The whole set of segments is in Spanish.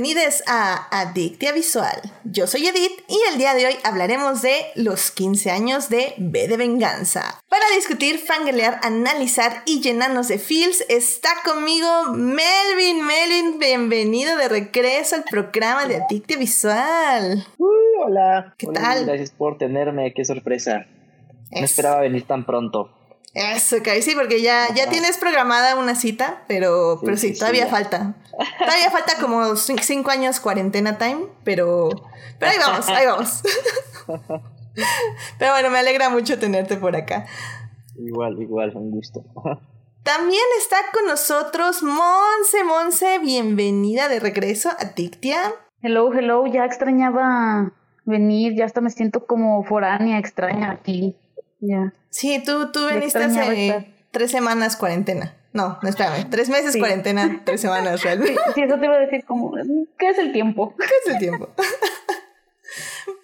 Bienvenidos a Adictia Visual. Yo soy Edith y el día de hoy hablaremos de los 15 años de B de Venganza. Para discutir, fangelear, analizar y llenarnos de feels, está conmigo Melvin. Melvin, bienvenido de regreso al programa de Adictia Visual. Uh, hola. ¿Qué Hola, tal? Gracias por tenerme, qué sorpresa. No Es- esperaba venir tan pronto. Eso, Kai, sí, porque ya, ya tienes programada una cita, pero, pero sí, sí, sí, todavía falta. Todavía falta como cin- cinco años cuarentena time, pero, pero ahí vamos, ahí vamos. Pero bueno, me alegra mucho tenerte por acá. Igual, igual, un gusto. También está con nosotros Monse, Monse, bienvenida de regreso a Tictia. Hello, hello, ya extrañaba venir, ya hasta me siento como foránea, extraña aquí. Ya. Sí, tú, tú extrañaba hace estar. tres semanas cuarentena. No, no, espérame, tres meses Sí. cuarentena, tres semanas realmente. Sí, eso te iba a decir como, ¿qué es el tiempo? ¿Qué es el tiempo?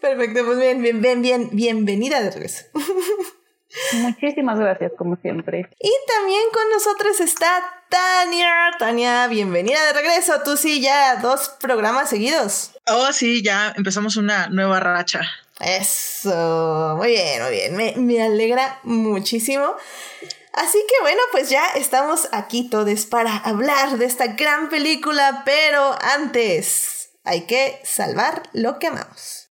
Perfecto, pues bien, bien, bien, bien, bienvenida de regreso. Muchísimas gracias, como siempre. Y también con nosotros está Tania. Tania, bienvenida de regreso. Tú sí, ya dos programas seguidos. Oh, sí, ya empezamos una nueva racha. Eso, muy bien, muy bien. Me, me alegra muchísimo. Así que bueno, pues ya estamos aquí todos para hablar de esta gran película, pero antes hay que salvar lo que amamos.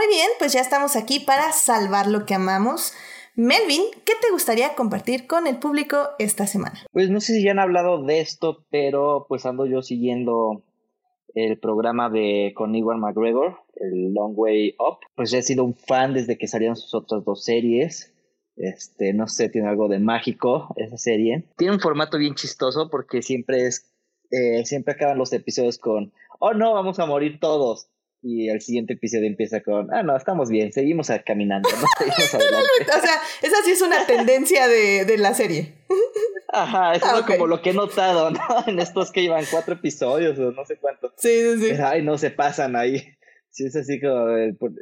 Muy bien, pues ya estamos aquí para salvar lo que amamos. Melvin, ¿qué te gustaría compartir con el público esta semana? Pues no sé si ya han hablado de esto, pero pues ando yo siguiendo el programa de con Iwan McGregor, el Long Way Up. Pues he sido un fan desde que salieron sus otras dos series. Este, no sé, tiene algo de mágico esa serie. Tiene un formato bien chistoso porque siempre es, eh, siempre acaban los episodios con, oh no, vamos a morir todos. Y el siguiente episodio empieza con, ah no, estamos bien, seguimos caminando, ¿no? Seguimos adelante. O sea, esa sí es una tendencia de, de la serie. Ajá, eso Ah, es como lo que he notado, ¿no? En estos que llevan cuatro episodios o no sé cuánto. Sí, sí, sí. Ay, no se pasan ahí. Sí, es así como,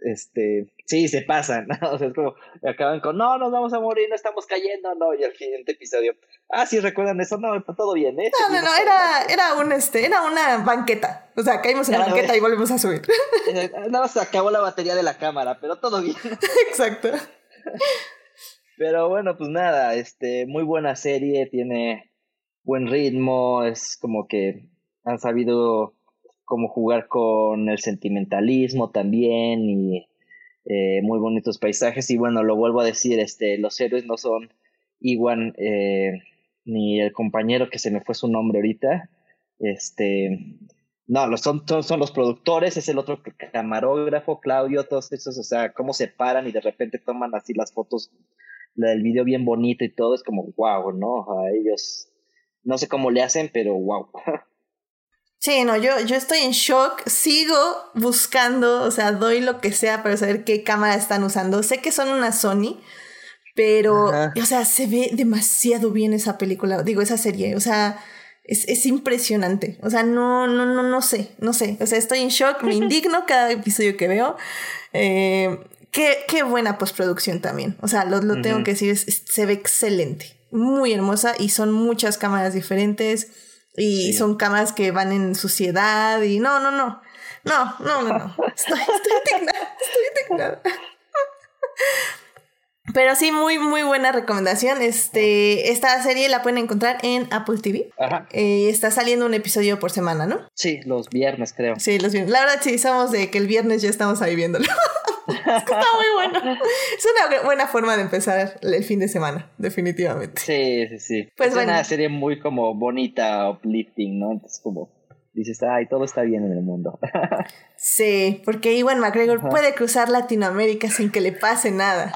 este, sí, se pasan, ¿no? O sea, es como, acaban con, no, nos vamos a morir, no estamos cayendo, no, y al siguiente episodio, ah, sí, recuerdan eso, no, todo bien, ¿eh? No, no, no, era, era un este, era una banqueta. O sea, caímos en la banqueta y volvemos a subir. Nada más se acabó la batería de la cámara, pero todo bien. Exacto. Pero bueno, pues nada, este, muy buena serie, tiene buen ritmo, es como que han sabido cómo jugar con el sentimentalismo también y eh, muy bonitos paisajes. Y bueno, lo vuelvo a decir, este, los héroes no son Iwan eh, ni el compañero que se me fue su nombre ahorita. Este, no, los son, son, los productores, es el otro camarógrafo, Claudio, todos esos, o sea, cómo se paran y de repente toman así las fotos del video bien bonito y todo, es como wow, ¿no? A ellos, no sé cómo le hacen, pero wow. Sí, no, yo, yo estoy en shock. Sigo buscando, o sea, doy lo que sea para saber qué cámara están usando. Sé que son una Sony, pero, Ajá. o sea, se ve demasiado bien esa película, digo, esa serie. O sea, es, es impresionante. O sea, no, no, no, no sé, no sé. O sea, estoy en shock, me indigno cada episodio que veo. Eh, qué, qué buena postproducción también. O sea, lo, lo tengo Ujú. que decir, es- es- se ve excelente. Muy hermosa y son muchas cámaras diferentes. Y Sí. son cámaras que van en suciedad y no, no, no. No, no, no, no. Estoy, estoy indignada, estoy indignada. Pero sí, muy, muy buena recomendación. Este, esta serie la pueden encontrar en Apple TV. Ajá. Eh, está saliendo un episodio por semana, ¿no? Sí, los viernes creo. Sí, los viernes. La verdad, sí, somos de que el viernes ya estamos ahí viéndolo. Es que está muy bueno. Es una buena forma de empezar el fin de semana, definitivamente. Sí, sí, sí. Pues es bueno. una serie muy como bonita, uplifting, ¿no? Entonces como dices, ay, todo está bien en el mundo. Sí, porque Iwan McGregor Ajá. puede cruzar Latinoamérica sin que le pase nada.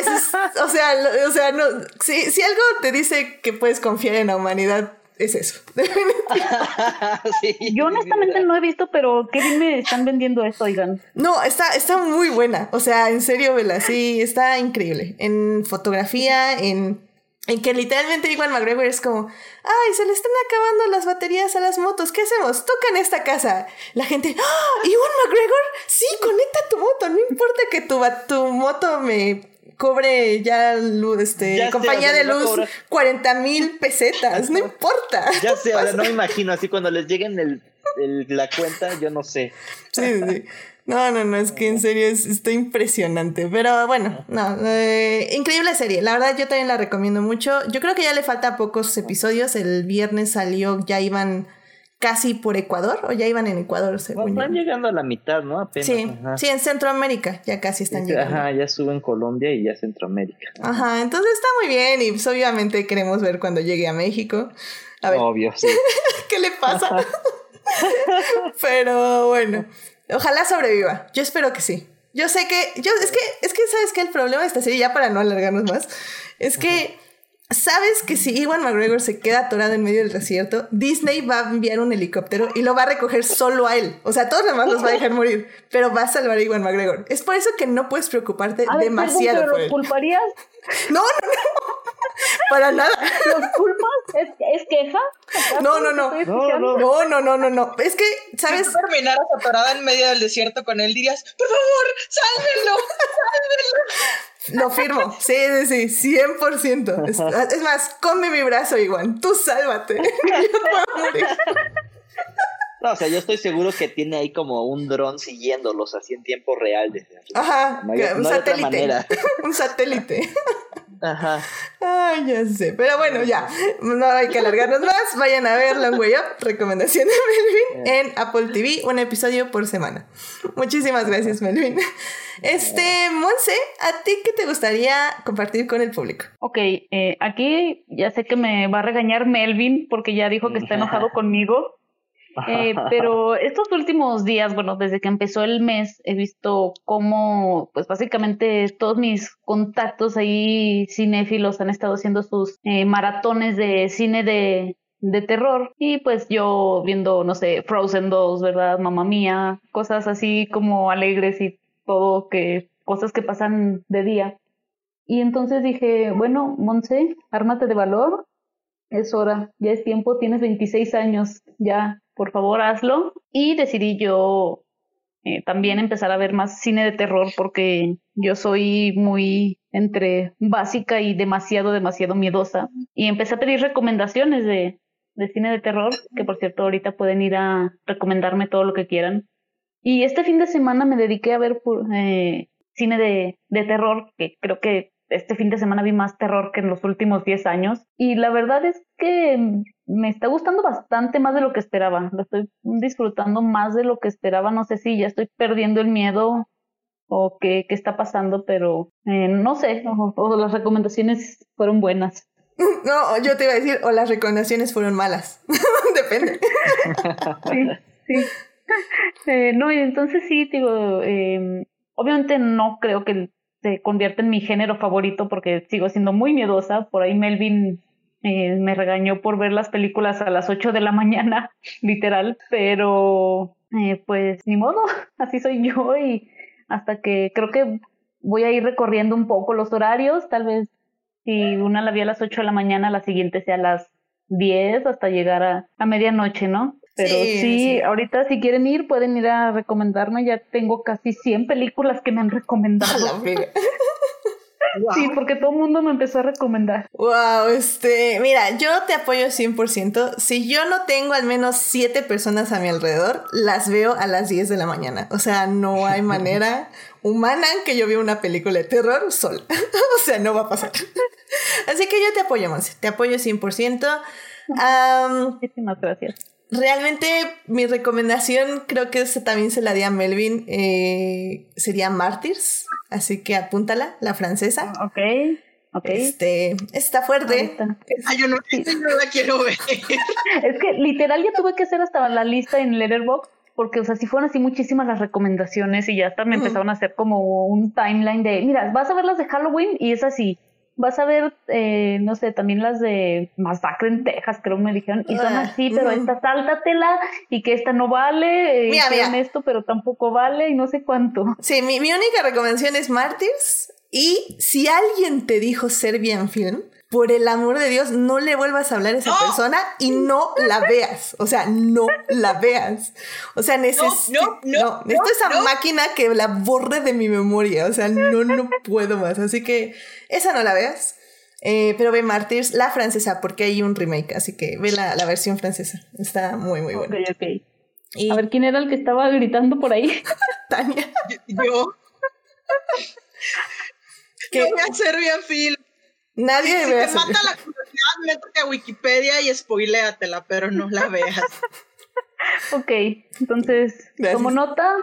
Eso es, o sea, lo- o sea, no, si, si algo te dice que puedes confiar en la humanidad, es eso. Sí, Yo honestamente no he visto, pero qué bien me están vendiendo esto, oigan. No, está, está muy buena. O sea, en serio, Vela, sí, está increíble. En fotografía, en En que literalmente Iwan McGregor es como, ay, se le están acabando las baterías a las motos, ¿qué hacemos? Tocan esta casa. La gente, ¡ah! ¿Iwan McGregor? Sí, conecta tu moto, no importa que tu, tu moto me cobre ya este, compañía de luz 40 mil pesetas, no importa. Ya sé, ahora no me imagino, así cuando les lleguen el, la cuenta, yo no sé. Sí, sí. No, no, no, es que en serio es, está impresionante. Pero bueno, no, eh, increíble serie. La verdad yo también la recomiendo mucho. Yo creo que ya le falta pocos episodios. El viernes salió, ya iban casi por Ecuador o ya iban en Ecuador, según Están llegando a la mitad, ¿no? Apenas. Sí, sí, en Centroamérica ya casi están llegando. Ajá, ya suben Colombia y ya Centroamérica. Ajá, entonces está muy bien y pues obviamente queremos ver cuando llegue a México. A ver. Obvio, sí. ¿Qué le pasa? Pero bueno. Ojalá sobreviva. Yo espero que sí. Yo sé que, yo, es que, es que, ¿sabes qué? El problema de esta serie, ya para no alargarnos más, es que, ¿sabes que si Iwan McGregor se queda atorado en medio del desierto, Disney va a enviar un helicóptero y lo va a recoger solo a él? O sea, todos los demás los va a dejar morir, pero va a salvar a Iwan McGregor. Es por eso que no puedes preocuparte demasiado por él. culparías? No, no, no. Para nada. ¿Los culpas? ¿Es, ¿Es, queja? No, no, no. No, no, no, no, no, no. Es que, ¿sabes? Si terminaras atorada en medio del desierto con él, dirías, por favor, sálvenlo, sálvenlo. Lo firmo, sí, sí, sí, 100%. Es, es más, come mi brazo, Igual. Tú sálvate. No, o sea, yo estoy seguro que tiene ahí como un dron siguiéndolos así en tiempo real. Desde Ajá, un, satélite, un satélite. Ajá. Ay, ya sé. Pero bueno, ya. No hay que alargarnos más. Vayan a ver Long Way Up, recomendación de Melvin, en Apple TV, un episodio por semana. Muchísimas gracias, Melvin. Este, Monse, ¿a ti qué te gustaría compartir con el público? Ok, eh, aquí ya sé que me va a regañar Melvin porque ya dijo que está enojado conmigo. Eh, pero estos últimos días, bueno, desde que empezó el mes, he visto cómo, pues básicamente todos mis contactos ahí cinéfilos han estado haciendo sus eh, maratones de cine de, de terror y pues yo viendo, no sé, Frozen 2, ¿verdad? Mamá mía, cosas así como alegres y todo que, cosas que pasan de día. Y entonces dije, bueno, Monse, ármate de valor, es hora, ya es tiempo, tienes 26 años, ya por favor hazlo. Y decidí yo eh, también empezar a ver más cine de terror porque yo soy muy entre básica y demasiado, demasiado miedosa. Y empecé a pedir recomendaciones de, de cine de terror, que por cierto ahorita pueden ir a recomendarme todo lo que quieran. Y este fin de semana me dediqué a ver eh, cine de, de terror, que creo que este fin de semana vi más terror que en los últimos 10 años. Y la verdad es que me está gustando bastante más de lo que esperaba. Lo estoy disfrutando más de lo que esperaba. No sé si ya estoy perdiendo el miedo o qué, qué está pasando, pero eh, no sé. O, las recomendaciones fueron buenas. No, yo te iba a decir, o las recomendaciones fueron malas. Depende. sí, sí. Eh, no, y entonces sí, digo, eh, obviamente no creo que se convierta en mi género favorito porque sigo siendo muy miedosa. Por ahí Melvin eh, me regañó por ver las películas a las 8 de la mañana, literal, pero eh, pues ni modo, así soy yo y hasta que creo que voy a ir recorriendo un poco los horarios, tal vez si una la vi a las 8 de la mañana, la siguiente sea a las 10 hasta llegar a, a medianoche, ¿no? Pero sí, ahorita si quieren ir, pueden ir a recomendarme. Ya tengo casi 100 películas que me han recomendado. Sí, porque todo el mundo me empezó a recomendar. Wow, este, mira, yo te apoyo 100%. Si yo no tengo al menos 7 personas a mi alrededor, las veo a las 10 de la mañana. O sea, no hay manera humana que yo vea una película de terror sola. o sea, no va a pasar. Así que yo te apoyo, Monse. Te apoyo 100%. Muchísimas gracias. Realmente mi recomendación, creo que esa también se la di a Melvin, eh, sería Martyrs, así que apúntala, la francesa. Ok. Okay. Este, está fuerte. Ay, yo no, no la quiero ver. es que literal ya tuve que hacer hasta la lista en Letterboxd porque, o sea, si fueron así muchísimas las recomendaciones y ya hasta me empezaron a hacer como un timeline de, mira, vas a ver las de Halloween y es así, vas a ver, eh, no sé, también las de Masacre en Texas, creo me dijeron, y son ah, así, pero esta sáltatela y que esta no vale, y esto, pero tampoco vale, y no sé cuánto. Sí, mi, mi única recomendación es Martyrs. Y si alguien te dijo Serbian Film, por el amor de Dios, no le vuelvas a hablar a esa No. persona y no la veas. O sea, no la veas. O sea, necesito. no, no, necesito esa no. máquina que la borre de mi memoria. O sea, no, no puedo más. Así que esa no la veas. Eh, pero ve Martyrs, la francesa, porque hay un remake. Así que ve la, la versión francesa. Está muy, muy buena. ok. Y A ver quién era el que estaba gritando por ahí. Tania, Yo, a hacer bien, Phil. Nadie Si ve te a mata la curiosidad, métete a Wikipedia y spoiléatela, pero no la veas. ok, entonces, Gracias. como nota,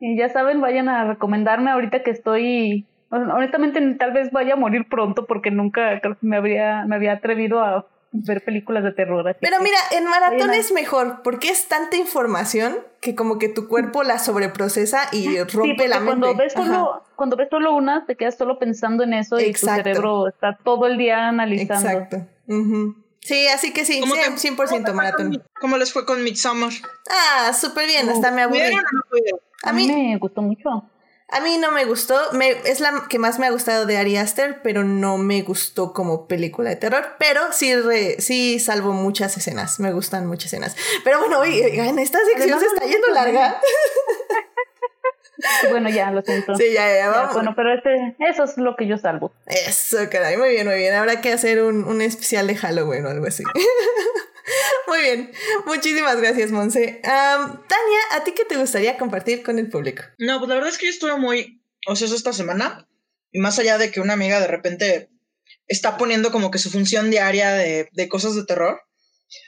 y ya saben, vayan a recomendarme ahorita que estoy. honestamente, tal vez vaya a morir pronto porque nunca creo que me habría, me había atrevido a ver películas de terror. así Pero que- mira, en maratón es mejor porque es tanta información que como que tu cuerpo la sobreprocesa y rompe la mente. cuando ves Ajá. solo, cuando ves solo una, te quedas solo pensando en eso y tu cerebro está todo el día analizando. Exacto. Sí, así que sí, ¿Cómo te- 100% ¿cómo te fue con maratón. Mi- ¿Cómo les fue con Midsommar? Ah, súper bien, hasta me aburrí. A mí, me gustó mucho. A mí no me gustó, me, es la que más me ha gustado de Ari Aster, pero no me gustó como película de terror, pero sí, re- sí salvo muchas escenas, me gustan muchas escenas. Pero bueno, oigan, esta sección se está yendo larga. Bueno, ya, lo siento. Sí, ya, ya, Ya, vamos. bueno, pero este, eso es lo que yo salvo. Eso, caray, muy bien, muy bien. Habrá que hacer un, un especial de Halloween o algo así. muy bien, muchísimas gracias, Monse. Am, Tania, ¿a ti qué te gustaría compartir con el público? No, pues la verdad es que yo estuve muy ocioso esta semana. Y más allá de que una amiga de repente está poniendo como que su función diaria de, de cosas de terror.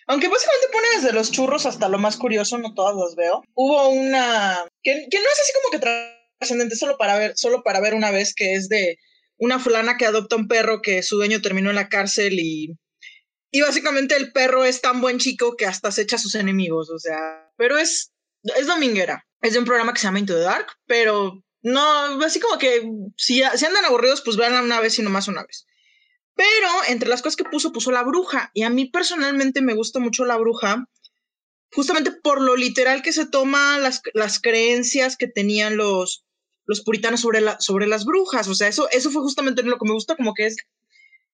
Aunque básicamente pone desde los churros hasta lo más curioso, no todas las veo. Hubo una que, que no es así como que trascendente solo para ver, solo para ver una vez, que es de una fulana que adopta un perro que su dueño terminó en la cárcel y, y básicamente el perro es tan buen chico que hasta se echa a sus enemigos, o sea, pero es, es dominguera. Es de un programa que se llama Into the Dark, pero no, así como que si, si andan aburridos, pues vean una vez y nomás una vez. Pero entre las cosas que puso, puso la bruja. Y a mí personalmente me gusta mucho la bruja, justamente por lo literal que se toma las, las creencias que tenían los, los puritanos sobre, la, sobre las brujas. O sea, eso, eso fue justamente lo que me gusta, como que es.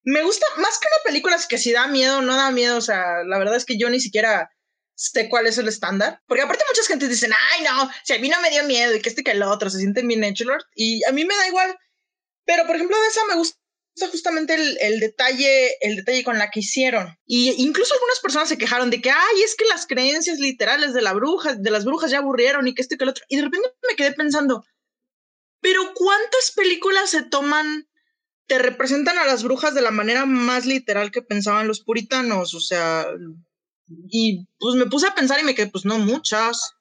Me gusta más que una película es que si da miedo no da miedo. O sea, la verdad es que yo ni siquiera sé cuál es el estándar. Porque aparte muchas gentes dicen, ay, no, si a mí no me dio miedo y que este que el otro se sienten bien edgelord. Y a mí me da igual. Pero, por ejemplo, de esa me gusta justamente el, el, detalle, el detalle con la que hicieron. Y incluso algunas personas se quejaron de que, ay, es que las creencias literales de la bruja, de las brujas ya aburrieron y que esto y que el otro. Y de repente me quedé pensando, pero ¿cuántas películas se toman, te representan a las brujas de la manera más literal que pensaban los puritanos? O sea, y pues me puse a pensar y me quedé, pues no muchas.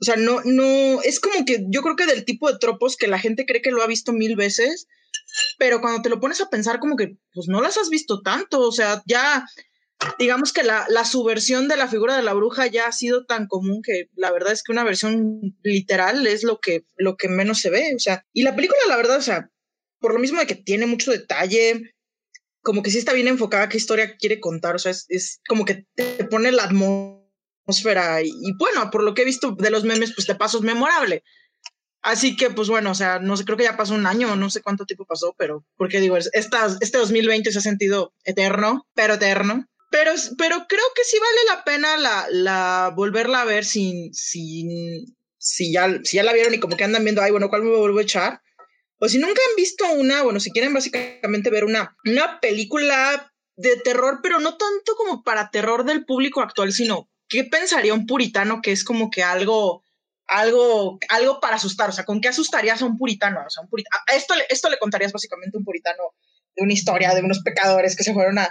O sea, no, no, es como que yo creo que del tipo de tropos que la gente cree que lo ha visto mil veces, pero cuando te lo pones a pensar como que pues no las has visto tanto, o sea, ya digamos que la, la subversión de la figura de la bruja ya ha sido tan común que la verdad es que una versión literal es lo que, lo que menos se ve, o sea, y la película la verdad, o sea, por lo mismo de que tiene mucho detalle, como que sí está bien enfocada qué historia quiere contar, o sea, es, es como que te pone la atmósfera y, y bueno, por lo que he visto de los memes, pues de paso es memorable. Así que, pues bueno, o sea, no sé, creo que ya pasó un año, no sé cuánto tiempo pasó, pero, porque digo, esta, este 2020 se ha sentido eterno, pero eterno. Pero, pero creo que sí vale la pena la, la volverla a ver sin, sin, si ya, si ya la vieron y como que andan viendo, ay, bueno, ¿cuál me vuelvo a echar? O si nunca han visto una, bueno, si quieren básicamente ver una, una película de terror, pero no tanto como para terror del público actual, sino ¿qué pensaría un puritano que es como que algo algo, algo para asustar, o sea, ¿con qué asustarías a un puritano? O sea, un puritano, esto, esto le contarías básicamente a un puritano de una historia de unos pecadores que se fueron a,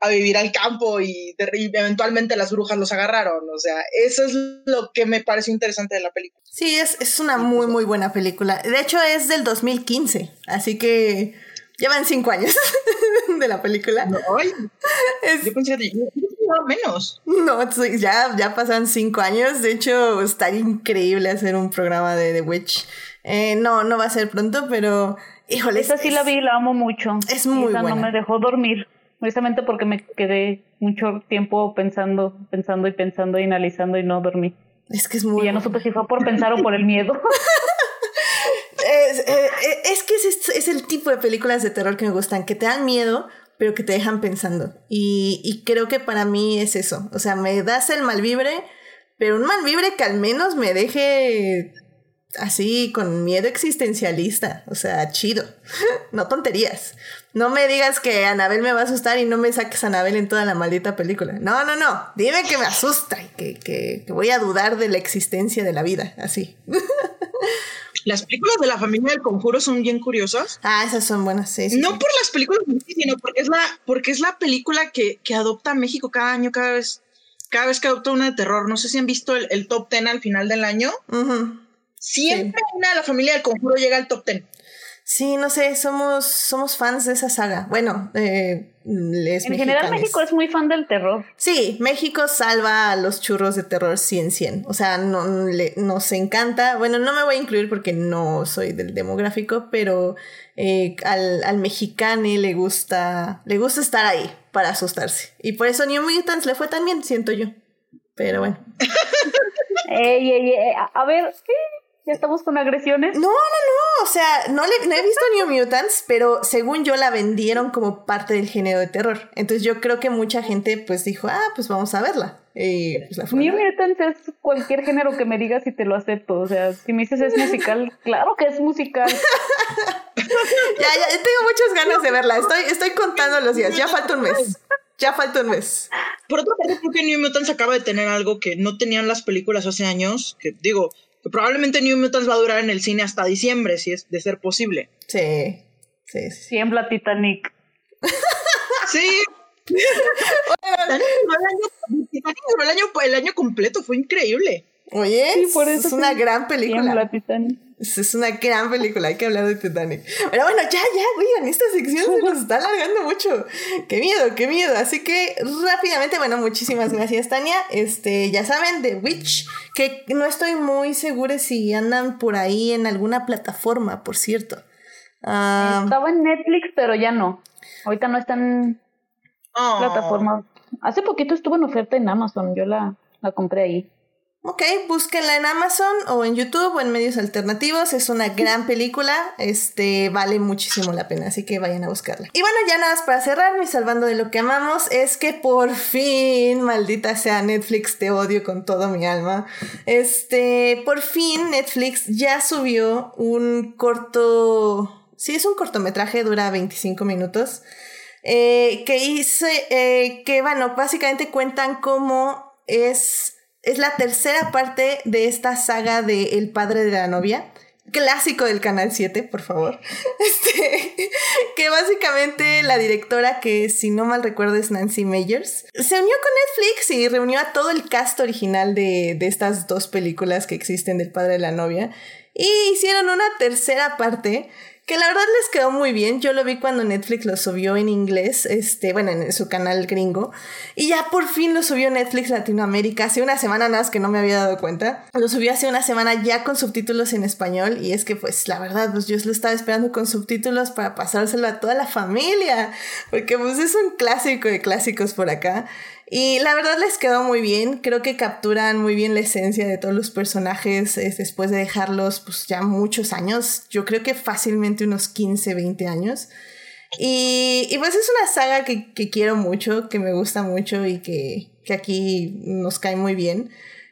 a vivir al campo y, de, y, eventualmente las brujas los agarraron, o sea, eso es lo que me pareció interesante de la película. Sí, es, es una muy, muy buena película. De hecho, es del 2015, así que llevan cinco años de la película. No, es, yo pensé que menos. No, ya, ya pasan cinco años. De hecho, estaría increíble hacer un programa de The Witch. Eh, no, no va a ser pronto, pero híjole. Esa sí la vi, la amo mucho. Es muy Esa buena. no me dejó dormir, precisamente porque me quedé mucho tiempo pensando, pensando y pensando y analizando y no dormí. Es que es muy. Y ya no supe si fue por pensar o por el miedo. es, eh, es, que es, es, el tipo de películas de terror que me gustan, que te dan miedo, pero que te dejan pensando. Y, y creo que para mí es eso. O sea, me das el mal vibre, pero un mal vibre que al menos me deje así con miedo existencialista, o sea, chido, no tonterías. No me digas que Anabel me va a asustar y no me saques a Anabel en toda la maldita película. No, no, no, dime que me asusta y que, que, que voy a dudar de la existencia de la vida, así. Las películas de la familia del conjuro son bien curiosas. Ah, esas son buenas, sí. sí no sí. por las películas, sino porque es la, porque es la película que, que adopta México cada año, cada vez, cada vez que adopta una de terror. No sé si han visto el, el top ten al final del año. Uh -huh. Siempre sí. una de la familia del conjuro llega al top ten. Sí, no sé, somos, somos fans de esa saga. Bueno, eh, les En general México es muy fan del terror. Sí, México salva a los churros de terror 100-100. O sea, no, le, nos encanta. Bueno, no me voy a incluir porque no soy del demográfico, pero eh, al, al mexicano le gusta, le gusta estar ahí para asustarse. Y por eso New Mutants le fue tan bien, siento yo. Pero bueno. ey, ey, ey, a ver, ¿qué? ¿Ya estamos con agresiones? No, no, no. O sea, no, le, no he visto New Mutants, pero según yo la vendieron como parte del género de terror. Entonces yo creo que mucha gente pues dijo, ah, pues vamos a verla. Y, pues, la New Mutants es cualquier género que me digas y te lo acepto. O sea, si me dices es musical, claro que es musical. ya, ya, tengo muchas ganas de verla. Estoy, estoy contando los días. Ya falta un mes. Ya falta un mes. Por otra parte, creo que New Mutants acaba de tener algo que no tenían las películas hace años. Que digo, probablemente New Mutants va a durar en el cine hasta diciembre, si es de ser posible. Sí, sí, sí. Siembra Titanic. sí. Titanic, duró el, año, Titanic duró el, año, el año completo, fue increíble. Oye, sí, por eso es una gran película. Titanic. Es una gran película, hay que hablar de Titanic. Pero bueno, ya, ya, oigan, esta sección se nos está alargando mucho. Qué miedo, qué miedo. Así que rápidamente, bueno, muchísimas gracias, Tania. Este, ya saben, The Witch, que no estoy muy segura si andan por ahí en alguna plataforma, por cierto. Um, Estaba en Netflix, pero ya no. Ahorita no está en oh. plataforma. Hace poquito estuvo en oferta en Amazon, yo la, la compré ahí. Ok, búsquenla en Amazon o en YouTube o en medios alternativos. Es una gran película. Este vale muchísimo la pena, así que vayan a buscarla. Y bueno, ya nada más para cerrar, mi salvando de lo que amamos, es que por fin, maldita sea Netflix, te odio con todo mi alma. Este, por fin Netflix ya subió un corto. Sí, es un cortometraje, dura 25 minutos. Eh, que hice. Eh, que bueno, básicamente cuentan cómo es es la tercera parte de esta saga de El padre de la novia. Clásico del Canal 7, por favor. Este, que básicamente la directora, que si no mal recuerdo es Nancy Meyers, se unió con Netflix y reunió a todo el cast original de, de estas dos películas que existen del padre de la novia. Y hicieron una tercera parte que la verdad les quedó muy bien. Yo lo vi cuando Netflix lo subió en inglés, este, bueno, en su canal gringo. Y ya por fin lo subió Netflix Latinoamérica. Hace una semana nada más que no me había dado cuenta. Lo subió hace una semana ya con subtítulos en español. Y es que, pues, la verdad, pues yo lo estaba esperando con subtítulos para pasárselo a toda la familia. Porque, pues, es un clásico de clásicos por acá. Y la verdad les quedó muy bien, creo que capturan muy bien la esencia de todos los personajes eh, después de dejarlos pues ya muchos años, yo creo que fácilmente unos 15, 20 años. Y, y pues es una saga que, que, quiero mucho, que me gusta mucho y que, que aquí nos cae muy bien.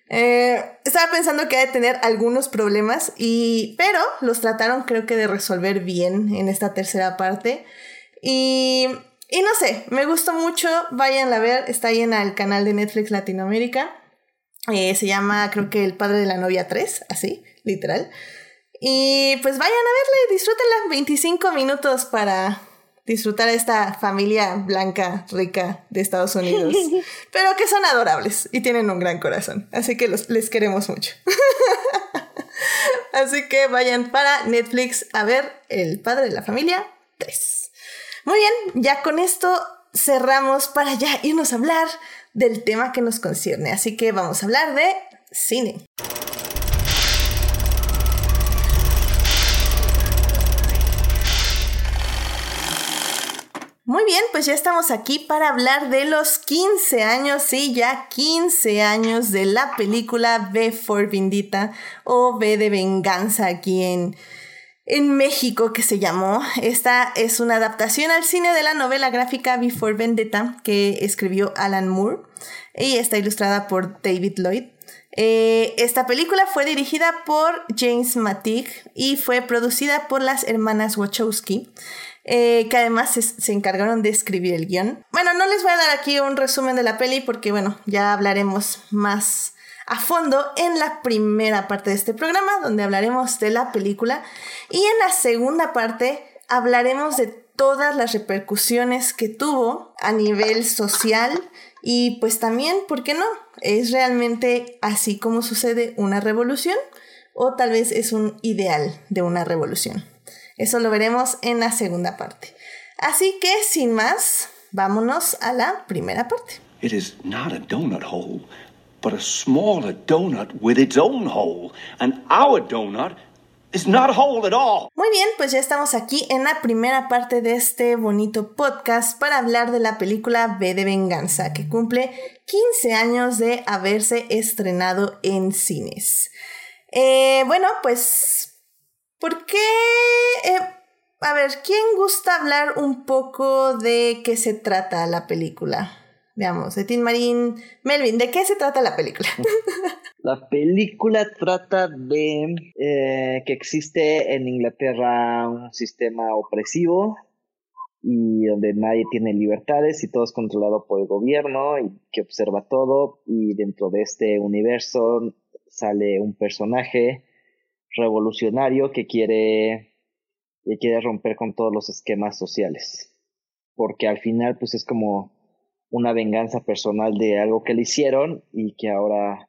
Eh, estaba pensando que ha de tener algunos problemas, y, pero los trataron creo que de resolver bien en esta tercera parte. Y y no sé, me gustó mucho, vayan a ver, está ahí en el canal de Netflix Latinoamérica. Eh, se llama, creo que El Padre de la Novia 3, así, literal. Y pues vayan a verle, disfrútenla 25 minutos para disfrutar a esta familia blanca, rica de Estados Unidos. pero que son adorables y tienen un gran corazón. Así que los, les queremos mucho. así que vayan para Netflix a ver El Padre de la Familia 3. Muy bien, ya con esto cerramos para ya irnos a hablar del tema que nos concierne. Así que vamos a hablar de cine. Muy bien, pues ya estamos aquí para hablar de los 15 años, sí, ya 15 años de la película V for Vendita o V de Venganza aquí en, en México que se llamó. Esta es una adaptación al cine de la novela gráfica Before Vendetta que escribió Alan Moore y está ilustrada por David Lloyd. Eh, esta película fue dirigida por James Matig y fue producida por las hermanas Wachowski. Eh, que además se, encargaron de escribir el guion. Bueno, no les voy a dar aquí un resumen de la peli porque, bueno, ya hablaremos más a fondo en la primera parte de este programa, donde hablaremos de la película. Y en la segunda parte hablaremos de todas las repercusiones que tuvo a nivel social y pues también, ¿por qué no? ¿Es realmente así como sucede una revolución? ¿O tal vez es un ideal de una revolución? Eso lo veremos en la segunda parte. Así que, sin más, vámonos a la primera parte. It is not donut hole, but a smaller donut with its own hole. And our donut is not at all. Muy bien, pues ya estamos aquí en la primera parte de este bonito podcast para hablar de la película B de Venganza, que cumple 15 años de haberse estrenado en cines. Eh, bueno, pues ¿Por qué? Eh, a ver, ¿quién gusta hablar un poco de qué se trata la película? Veamos, Etin Marín, Melvin, ¿de qué se trata la película? la película trata de eh, que existe en Inglaterra un sistema opresivo y donde nadie tiene libertades y todo es controlado por el gobierno y que observa todo y dentro de este universo sale un personaje revolucionario que quiere, que quiere romper con todos los esquemas sociales. Porque al final, pues es como una venganza personal de algo que le hicieron y que ahora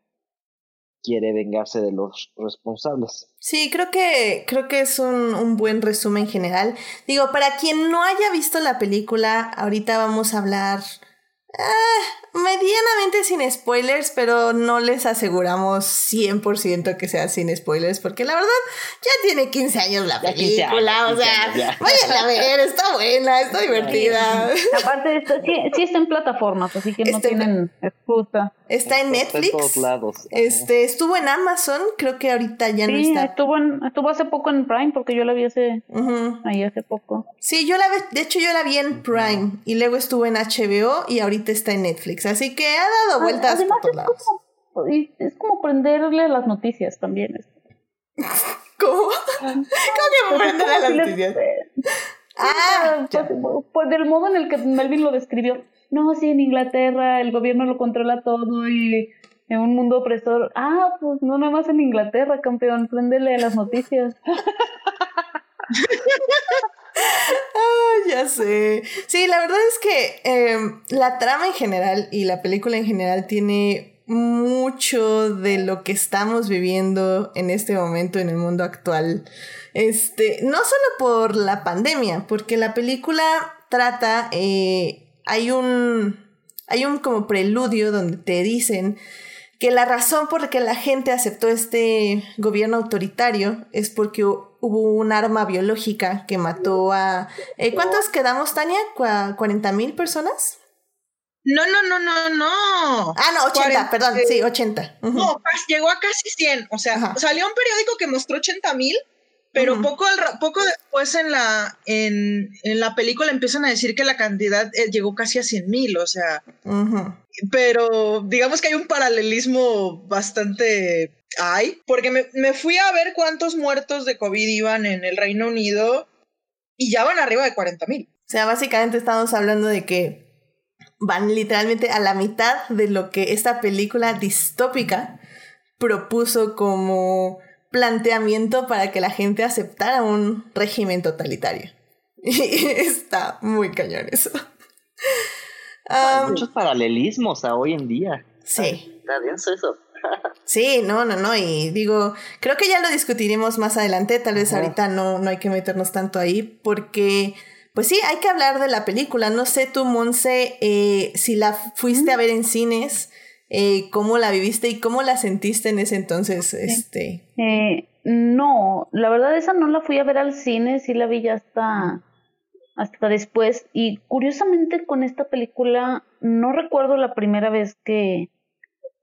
quiere vengarse de los responsables. Sí, creo que, creo que es un, un, buen resumen general. Digo, para quien no haya visto la película, ahorita vamos a hablar Ah, medianamente sin spoilers, pero no les aseguramos 100% que sea sin spoilers, porque la verdad ya tiene 15 años la película, o sea, vayan a ver, está buena, está divertida. Aparte de esto, sí, está en plataformas, así que no tienen excusa. Está en Netflix. todos lados. Este, estuvo en Amazon, creo que ahorita ya no está. Estuvo, estuvo hace poco en Prime, porque yo la vi hace, ahí hace poco. Sí, yo la vi, de hecho yo la vi en Prime, y luego estuvo en HBO, y ahorita está en Netflix, así que ha dado vueltas por todos lados. Como, es como prenderle las noticias también. ¿Cómo? ¿Cómo que prenderle las noticias? Ah, pues, pues, del modo en el que Melvin lo describió. No, sí, en Inglaterra el gobierno lo controla todo y en un mundo opresor. Ah, pues no nada más en Inglaterra, campeón, préndele las noticias. ah, ya sé. Sí, la verdad es que em, la trama en general y la película en general tiene mucho de lo que estamos viviendo en este momento en el mundo actual. Este, no solo por la pandemia, porque la película trata, eh, hay un, hay un como preludio donde te dicen que la razón por la que la gente aceptó este gobierno autoritario es porque hubo un arma biológica que mató a... Eh, ¿Cuántos quedamos, Tania? ¿40 mil personas? No, no, no, no, no. Ah, no, 80, perdón, sí, 80. No, llegó a casi 100. O sea, salió un periódico que mostró 80 mil, pero poco, al, poco después en la, en, la película empiezan a decir que la cantidad eh, llegó casi a 100 mil, o sea. Pero digamos que hay un paralelismo bastante hay, porque me, me fui a ver cuántos muertos de COVID iban en el Reino Unido y ya van arriba de 40 mil. O sea, básicamente estamos hablando de que van literalmente a la mitad de lo que esta película distópica propuso como planteamiento para que la gente aceptara un régimen totalitario. Y está muy cañón eso. Hay muchos paralelismos a hoy en día. Sí. Está bien eso. Sí, no, no, no. Y digo, creo que ya lo discutiremos más adelante. Tal vez ahorita no, no hay que meternos tanto ahí. Porque, pues sí, hay que hablar de la película. No sé tú, Monse, eh, si la fuiste a ver en cines, eh, cómo la viviste y cómo la sentiste en ese entonces. Este. Eh, no, la verdad esa no la fui a ver al cine, sí la vi ya hasta hasta después. Y curiosamente con esta película no recuerdo la primera vez que,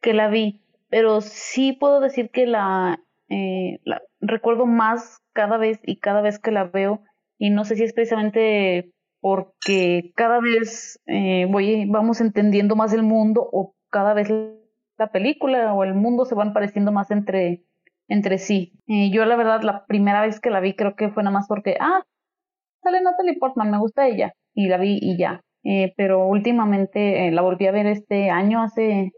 que la vi pero sí puedo decir que la, eh, la, recuerdo más cada vez y cada vez que la veo y no sé si es precisamente porque cada vez eh, voy, vamos entendiendo más el mundo o cada vez la película o el mundo se van pareciendo más entre, entre sí. Eh, yo la verdad la primera vez que la vi creo que fue nada más porque, ah, sale Natalie Portman, me gusta ella y la vi y ya. Eh, pero últimamente la volví a ver este año hace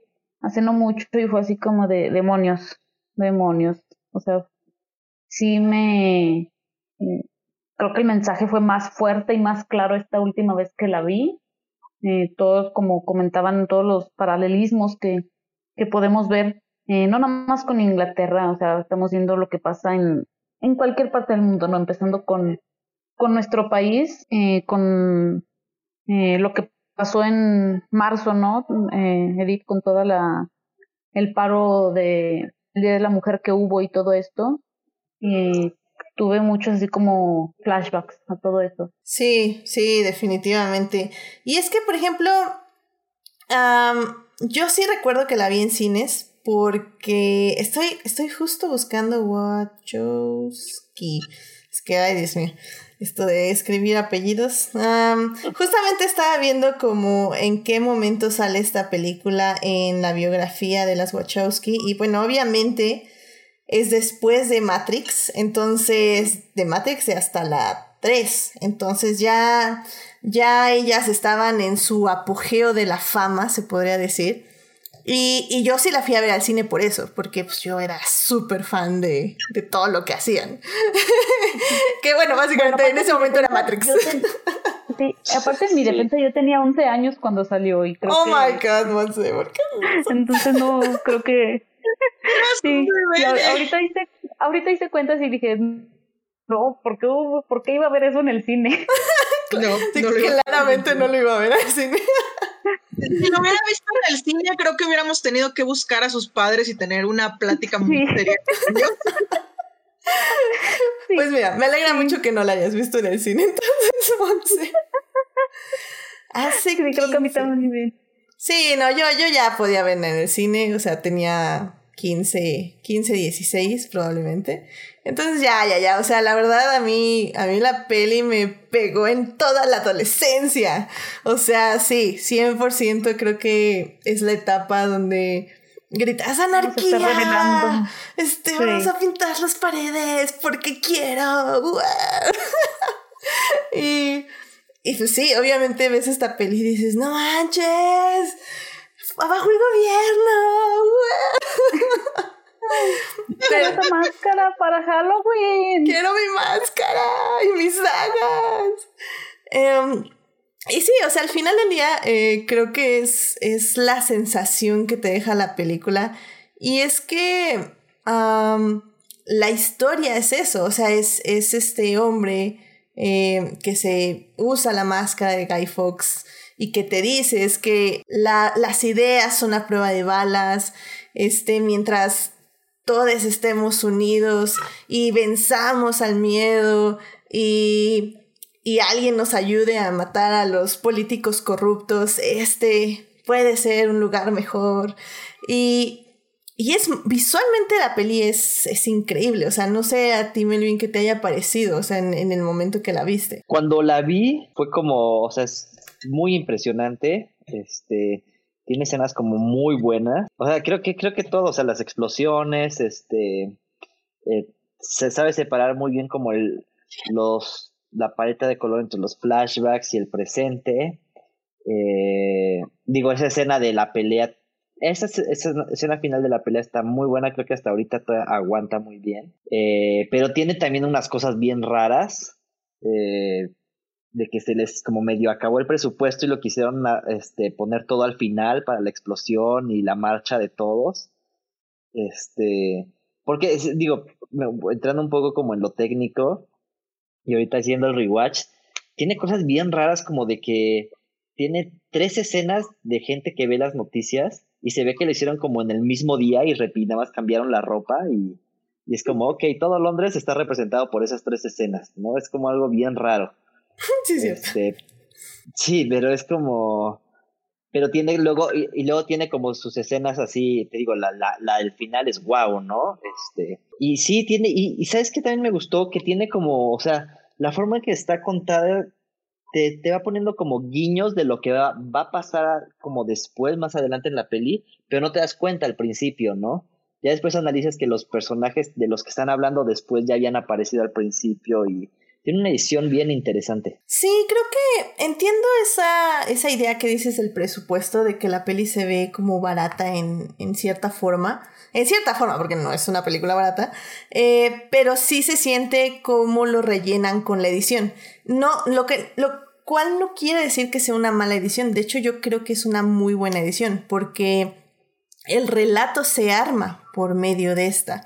hace no mucho y fue así como de demonios, demonios. O sea, sí me... Eh, creo que el mensaje fue más fuerte y más claro esta última vez que la vi. Eh, todos, como comentaban, todos los paralelismos que, que podemos ver, eh, no nada más con Inglaterra, o sea, estamos viendo lo que pasa en, en cualquier parte del mundo, ¿no? Empezando con, con nuestro país, eh, con eh, lo que pasó en marzo, ¿no? Eh, Edith, con toda la el paro de el Día de la Mujer que hubo y todo esto. Tuve muchos así como flashbacks a todo esto. Sí, sí, definitivamente. Y es que, por ejemplo, yo sí recuerdo que la vi en cines porque estoy, estoy justo buscando Wachowski. Es que, ay, Dios mío esto de escribir apellidos. justamente estaba viendo como en qué momento sale esta película en la biografía de las Wachowski. Y bueno, obviamente es después de Matrix. Entonces, de Matrix hasta la 3. Entonces ya, ya ellas estaban en su apogeo de la fama, se podría decir. Y, y, yo sí la fui a ver al cine por eso, porque pues, yo era súper fan de, de, todo lo que hacían. que bueno, básicamente en ese momento era Matrix. sí, aparte en mi defensa yo tenía 11 años cuando salió y creo oh que... my god, Monse, ¿por qué? Entonces no, creo que... sí, ahorita hice, ahorita hice cuentas y dije, no, ¿por qué, ¿por qué iba a ver eso en el cine? no, sí, no claramente no lo iba a ver al cine. Si lo hubiera visto en el cine, creo que hubiéramos tenido que buscar a sus padres y tener una plática muy seria. Pues mira, me alegra mucho que no la hayas visto en el cine, entonces, Monse. Hace sí, creo que a mí también. Sí, no, yo, yo ya podía verla en el cine, o sea, tenía 15, 15, 16 probablemente. Entonces ya, ya, ya, o sea, la verdad a mí, a mí la peli me pegó en toda la adolescencia. O sea, sí, 100% creo que es la etapa donde gritas anarquía. Este, vamos a pintar las paredes porque quiero. y, y pues sí, obviamente ves esta peli y dices, no manches abajo el gobierno. Quiero esa máscara para Halloween. Quiero mi máscara y mis sagas. Em, y sí, o sea, al final del día eh, creo que es, es la sensación que te deja la película. Y es que la historia es eso, o sea, es, es este hombre eh, que se usa la máscara de Guy Fawkes y que te dice es que la, las ideas son a prueba de balas, este, mientras todos estemos unidos y venzamos al miedo y, y alguien nos ayude a matar a los políticos corruptos, este puede ser un lugar mejor. Y, y es visualmente la peli es, es, increíble. O sea, no sé a ti, Melvin, que te haya parecido, o sea, en, en, el momento que la viste. Cuando la vi, fue como, o sea, es muy impresionante. Este, tiene escenas como muy buenas. O sea, creo que, creo que todo, o sea, las explosiones, este, eh, se sabe separar muy bien como el, los, la paleta de color entre los flashbacks y el presente. Eh, digo, esa escena de la pelea, esa, escena final de la pelea está muy buena, creo que hasta ahorita aguanta muy bien. Eh, pero tiene también unas cosas bien raras. Eh, de que se les como medio acabó el presupuesto y lo quisieron este, poner todo al final para la explosión y la marcha de todos. Este, porque digo, entrando un poco como en lo técnico y ahorita haciendo el rewatch, tiene cosas bien raras como de que tiene tres escenas de gente que ve las noticias y se ve que lo hicieron como en el mismo día y nada más cambiaron la ropa y, y es como, ok, todo Londres está representado por esas tres escenas, ¿no? Es como algo bien raro. sí, Este, sí, pero es como. pero tiene luego, y, luego tiene como sus escenas así, te digo, la, la, la del final es guau, ¿no? Este, y sí, tiene, y, y sabes que también me gustó, que tiene como, o sea, la forma en que está contada te, te, va poniendo como guiños de lo que va, va, a pasar como después, más adelante en la peli, pero no te das cuenta al principio, ¿no? Ya después analizas que los personajes de los que están hablando después ya habían aparecido al principio y tiene una edición bien interesante. Sí, creo que entiendo esa, esa idea que dices del presupuesto, de que la peli se ve como barata en, en cierta forma. En cierta forma, porque no es una película barata. Eh, pero sí se siente como lo rellenan con la edición. No, lo que. Lo cual no quiere decir que sea una mala edición. De hecho, yo creo que es una muy buena edición. Porque el relato se arma por medio de esta.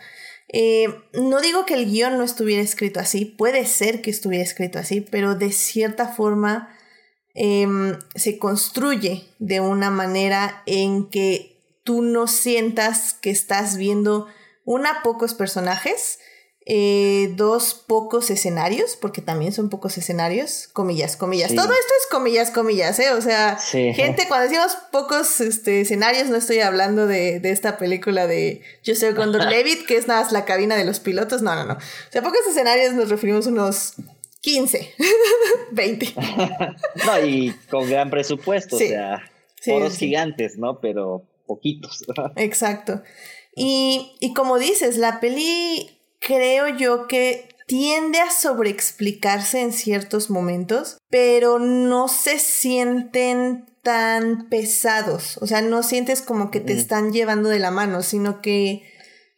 Eh, no digo que el guion no estuviera escrito así, puede ser que estuviera escrito así, pero de cierta forma em, se construye de una manera en que tú no sientas que estás viendo una pocos personajes, eh, dos pocos escenarios, porque también son pocos escenarios, comillas, comillas. Todo esto es comillas, comillas, ¿eh? O sea, gente, cuando decimos pocos este, escenarios, no estoy hablando de, de esta película de Joseph Gordon-Levitt, que es nada más la cabina de los pilotos, no, no, no. O sea, pocos escenarios nos referimos a unos 15, 20. no, y con gran presupuesto, o sea, foros gigantes, ¿no? Pero poquitos. Exacto. Y, y como dices, la peli creo yo que tiende a sobreexplicarse en ciertos momentos, pero no se sienten tan pesados. O sea, no sientes como que te están llevando de la mano, sino que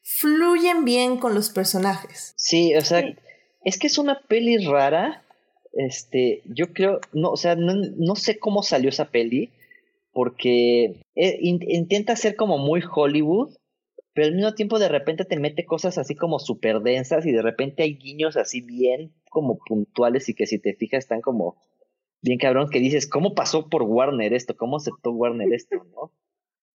fluyen bien con los personajes. Sí, o sea, es que es una peli rara. Este, yo creo, no, o sea, no, sé cómo salió esa peli, porque eh, intenta ser como muy Hollywood, pero al mismo tiempo de repente te mete cosas así como súper densas y de repente hay guiños así bien como puntuales y que si te fijas están como bien cabrón que dices, ¿cómo pasó por Warner esto? ¿Cómo aceptó Warner esto? ¿no?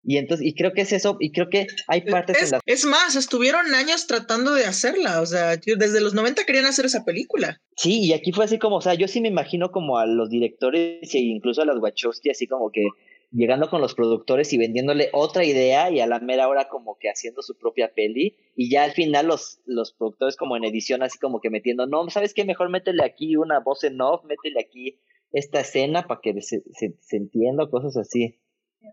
Y entonces, y creo que es eso, y creo que hay partes es, Es más, estuvieron años tratando de hacerla, o sea, desde los 90 querían hacer esa película. Sí, y aquí fue así como, o sea, yo sí me imagino como a los directores e incluso a las Wachowski, así como que llegando con los productores y vendiéndole otra idea y a la mera hora como que haciendo su propia peli y ya al final los, los productores como en edición así como que metiendo, no, ¿sabes qué? Mejor métele aquí una voz en off, métele aquí esta escena para que se, se, entienda, cosas así.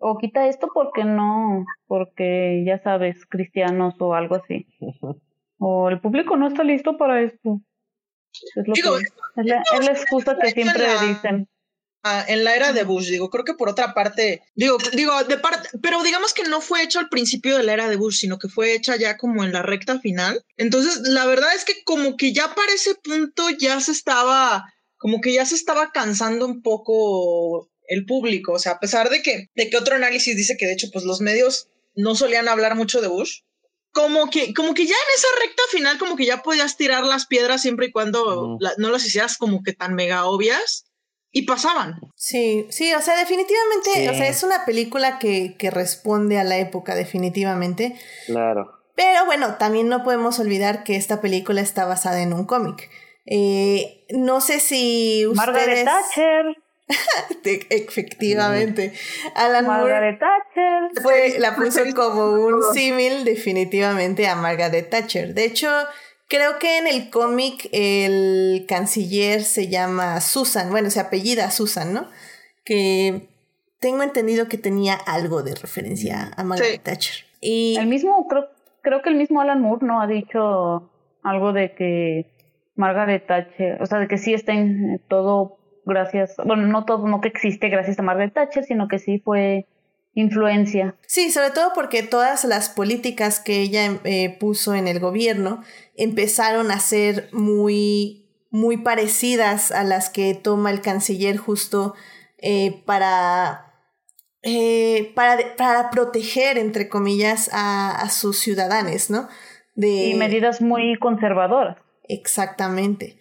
O quita esto porque no, porque ya sabes, cristianos o algo así. o el público no está listo para esto. Es, lo que, es, la, es la excusa que siempre dicen en la era de Bush, digo, creo que por otra parte, digo, digo, de parte, pero digamos que no fue hecho al principio de la era de Bush, sino que fue hecha ya como en la recta final. Entonces, la verdad es que como que ya para ese punto ya se estaba, como que ya se estaba cansando un poco el público, o sea, a pesar de que, de que otro análisis dice que de hecho, pues los medios no solían hablar mucho de Bush, como que, como que ya en esa recta final, como que ya podías tirar las piedras siempre y cuando no las hicieras como que tan mega obvias y pasaban. Sí, sí, o sea, definitivamente, o sea, es una película que, que responde a la época, definitivamente. Claro. Pero bueno, también no podemos olvidar que esta película está basada en un cómic. Eh, no sé si ustedes... Margaret Thatcher. Efectivamente. Alan Margaret Thatcher. Fue, la puso como un símil definitivamente a Margaret Thatcher. De hecho, Creo que en el cómic el canciller se llama Susan, bueno, se apellida Susan, ¿no? Que tengo entendido que tenía algo de referencia a Margaret Thatcher. Y el mismo, creo, creo que el mismo Alan Moore no ha dicho algo de que Margaret Thatcher, o sea, de que sí está en todo gracias, bueno, no todo, no que existe gracias a Margaret Thatcher, sino que sí fue influencia. Sí, sobre todo porque todas las políticas que ella eh, puso en el gobierno empezaron a ser muy, muy parecidas a las que toma el canciller justo eh, para, eh, para, para, proteger, entre comillas, a, sus ciudadanos, ¿no? De... Y medidas muy conservadoras. Exactamente.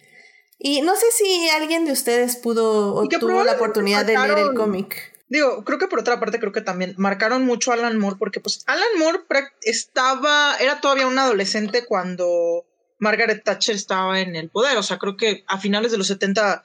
Y no sé si alguien de ustedes pudo o tuvo la oportunidad de leer el cómic. Digo, creo que por otra parte creo que también marcaron mucho a Alan Moore porque pues Alan Moore estaba, era todavía un adolescente cuando Margaret Thatcher estaba en el poder, o sea, creo que a finales de los 70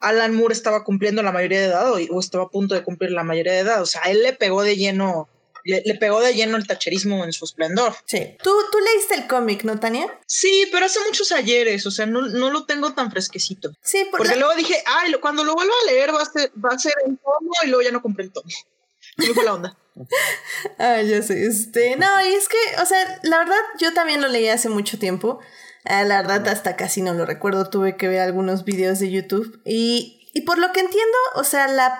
Alan Moore estaba cumpliendo la mayoría de edad o, estaba a punto de cumplir la mayoría de edad. O sea, él le pegó de lleno, le, pegó de lleno el tacherismo en su esplendor. Sí. ¿Tú, tú leíste el cómic, ¿no, Tania? Sí, pero hace muchos ayeres, o sea, no, no lo tengo tan fresquecito. Sí, porque luego dije, ay, cuando lo vuelva a leer va a ser, va a ser el tomo y luego ya no compré el tomo. ¿Qué fue la onda? ah, ya sé. Este, no, y es que, o sea, la verdad, yo también lo leí hace mucho tiempo. Ah, la verdad, hasta casi no lo recuerdo. Tuve que ver algunos videos de YouTube. Y, y por lo que entiendo, o sea, la,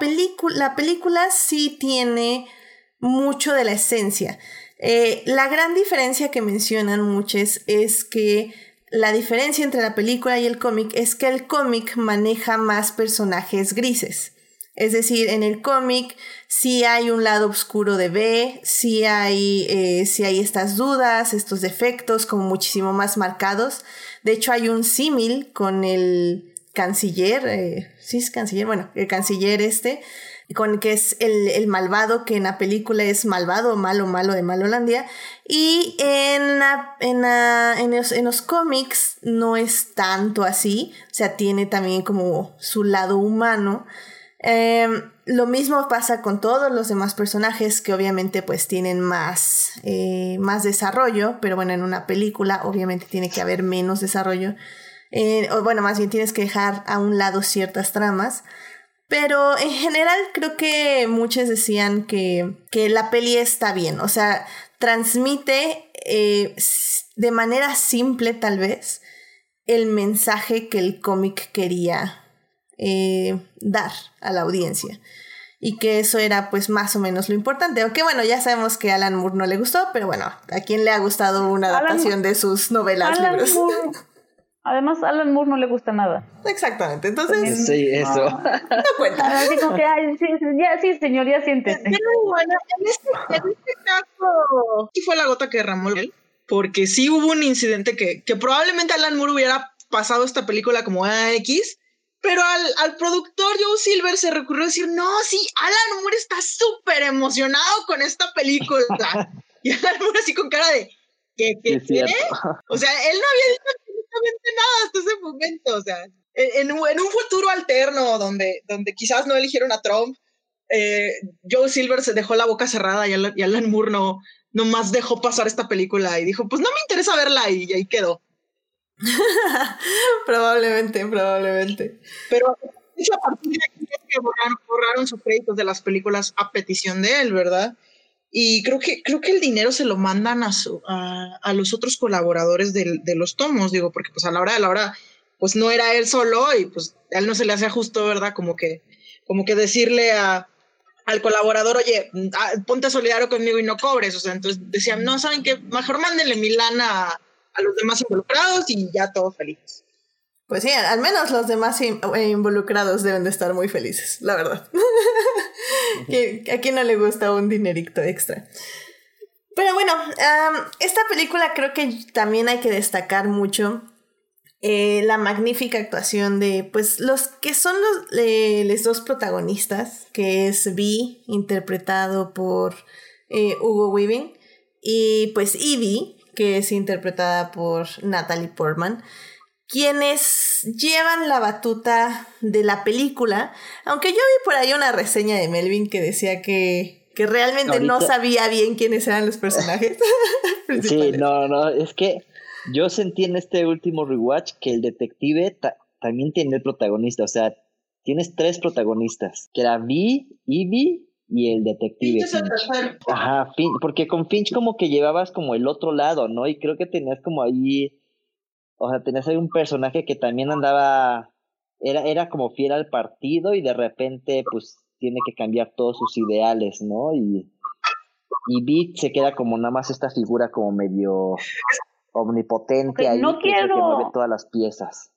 la película sí tiene mucho de la esencia. Eh, la gran diferencia que mencionan muchos es que la diferencia entre la película y el cómic es que el cómic maneja más personajes grises. Es decir, en el cómic sí hay un lado oscuro de B, sí hay, eh, hay estas dudas, estos defectos como muchísimo más marcados. De hecho, hay un símil con el canciller, eh, sí es canciller, bueno, el canciller este, con que es el, malvado, que en la película es malvado, malo, malo de Malolandia. Y en, en, en, los, en los cómics no es tanto así, o sea, tiene también como su lado humano. Em, lo mismo pasa con todos los demás personajes que obviamente pues tienen más, eh, más desarrollo, pero bueno, en una película obviamente tiene que haber menos desarrollo. Eh, o bueno, más bien tienes que dejar a un lado ciertas tramas. Pero en general creo que muchos decían que, que la peli está bien, o sea, transmite eh, de manera simple tal vez el mensaje que el cómic quería eh, dar a la audiencia. Y que eso era pues más o menos lo importante. Aunque bueno, ya sabemos que a Alan Moore no le gustó, pero bueno, ¿a quién le ha gustado una adaptación de sus novelas, libros? Además, a Alan Moore no le gusta nada. Exactamente, entonces... Sí, eso. No, cuenta. Así como que, sí, ya, sí, señor, ya siéntese. bueno, en este, en este caso, sí fue la gota que derramó él, porque sí hubo un incidente que, que probablemente Alan Moore hubiera pasado esta película como AX, pero al, al, productor Joe Silver se recurrió a decir, no, sí, Alan Moore está súper emocionado con esta película. y Alan Moore así con cara de, ¿qué, qué, qué? O sea, él no había dicho absolutamente nada hasta ese momento. O sea, en, en, un futuro alterno donde, donde quizás no eligieron a Trump, eh, Joe Silver se dejó la boca cerrada y Alan, y Alan Moore no, no más dejó pasar esta película y dijo, pues no me interesa verla y ahí quedó. probablemente, probablemente. Pero a partir de aquí es que borraron, sus créditos de las películas a petición de él, ¿verdad? Y creo que, creo que el dinero se lo mandan a, su, a, los otros colaboradores de, de, los tomos, digo, porque pues a la hora de la hora, pues no era él solo y pues a él no se le hacía justo, ¿verdad? Como que, como que decirle a, al colaborador, oye, ah, ponte solidario conmigo y no cobres. O sea, entonces decían, no, ¿saben qué? Mejor mándenle mi lana a los demás involucrados y ya todos felices. Pues sí, al menos los demás eh, involucrados deben de estar muy felices, la verdad. ¿A quién no le gusta un dinerito extra? Pero bueno, esta película creo que también hay que destacar mucho eh, la magnífica actuación de pues los que son los, los dos protagonistas, que es Vi, interpretado por eh, Hugo Weaving, y pues Evie, que es interpretada por Natalie Portman, quienes llevan la batuta de la película, aunque yo vi por ahí una reseña de Melvin que decía que, que realmente no sabía bien quiénes eran los personajes. sí, no, no, es que yo sentí en este último rewatch que el detective también tiene el protagonista, o sea, tienes tres protagonistas, que era Vi, Ivy y el detective. Ajá, porque con Finch como que llevabas como el otro lado, ¿no? Y creo que tenías como ahí, o sea, tenías ahí un personaje que también andaba, era, era como fiel al partido y de repente pues tiene que cambiar todos sus ideales, ¿no? Y, y Beat se queda como nada más esta figura como medio omnipotente ahí, no que quiero... que mueve todas las piezas.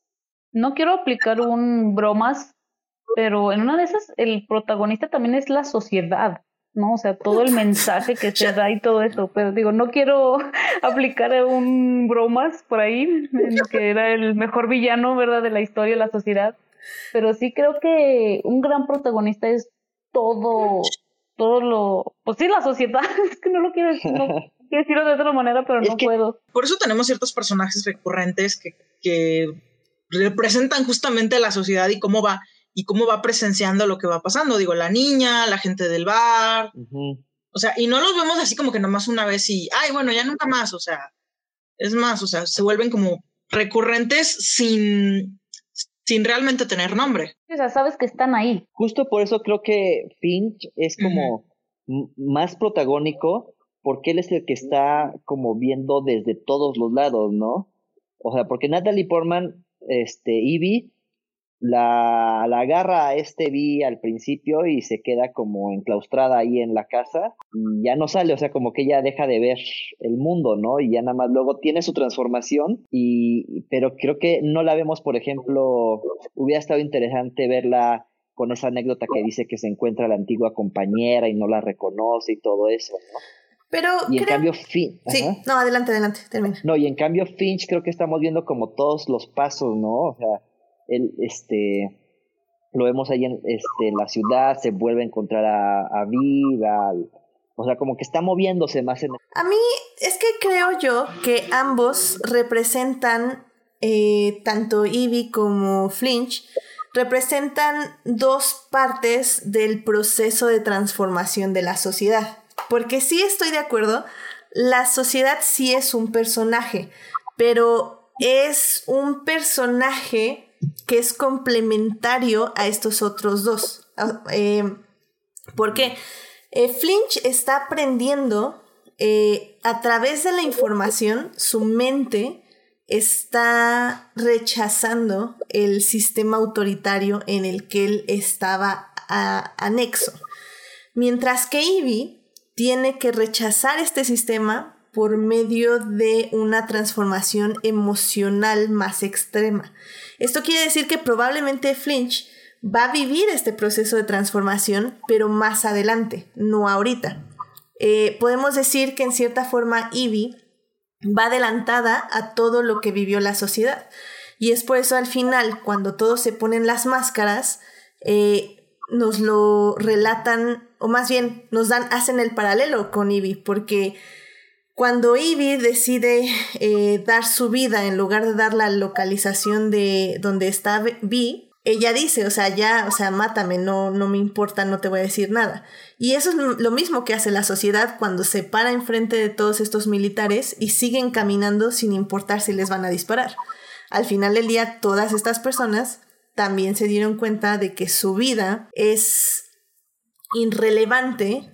No quiero aplicar un bromas pero en una de esas el protagonista también es la sociedad, ¿no? O sea, todo el mensaje que se da y todo eso, pero digo, no quiero aplicar un bromas por ahí, en que era el mejor villano, ¿verdad?, de la historia de la sociedad, pero sí creo que un gran protagonista es todo, todo lo, pues sí, la sociedad, es que no lo quiero, no, quiero decirlo de otra manera, pero no puedo. Por eso tenemos ciertos personajes recurrentes que, que representan justamente la sociedad y cómo va y cómo va presenciando lo que va pasando. Digo, la niña, la gente del bar. O sea, y no los vemos así como que nomás una vez y, ay, bueno, ya nunca más. O sea, es más, o sea, se vuelven como recurrentes sin, sin realmente tener nombre. O sea, sabes que están ahí. Justo por eso creo que Finch es como más protagónico, porque él es el que está como viendo desde todos los lados, ¿no? O sea, porque Natalie Portman, este, Ivy, la, la agarra a este Vi al principio y se queda como enclaustrada ahí en la casa y ya no sale, o sea, como que ella deja de ver el mundo, ¿no? Y ya nada más luego tiene su transformación y, pero creo que no la vemos, por ejemplo, hubiera estado interesante verla con esa anécdota que dice que se encuentra la antigua compañera y no la reconoce y todo eso, ¿no? Pero y en cambio Finch sí no adelante adelante termina no y en cambio Finch creo que estamos viendo como todos los pasos no o sea él, este, lo vemos ahí en este, la ciudad, se vuelve a encontrar a, a Viva, o sea, como que está moviéndose más en... A mí es que creo yo que ambos representan, eh, tanto Ivy como Flinch, representan dos partes del proceso de transformación de la sociedad. Porque sí estoy de acuerdo, la sociedad sí es un personaje, pero es un personaje que es complementario a estos otros dos. Ah, eh, ¿Por qué? Eh, Flinch está aprendiendo eh, a través de la información, su mente está rechazando el sistema autoritario en el que él estaba anexo. Mientras que Ivy tiene que rechazar este sistema por medio de una transformación emocional más extrema. Esto quiere decir que probablemente Flinch va a vivir este proceso de transformación, pero más adelante, no ahorita. Eh, podemos decir que en cierta forma Ivy va adelantada a todo lo que vivió la sociedad. Y es por eso al final, cuando todos se ponen las máscaras, eh, nos lo relatan, o más bien nos dan, hacen el paralelo con Ivy, porque cuando Ivy decide eh, dar su vida en lugar de dar la localización de donde está Vi, ella dice, o sea, ya, o sea, mátame, no, no me importa, no te voy a decir nada. Y eso es lo mismo que hace la sociedad cuando se para enfrente de todos estos militares y siguen caminando sin importar si les van a disparar. Al final del día, todas estas personas también se dieron cuenta de que su vida es irrelevante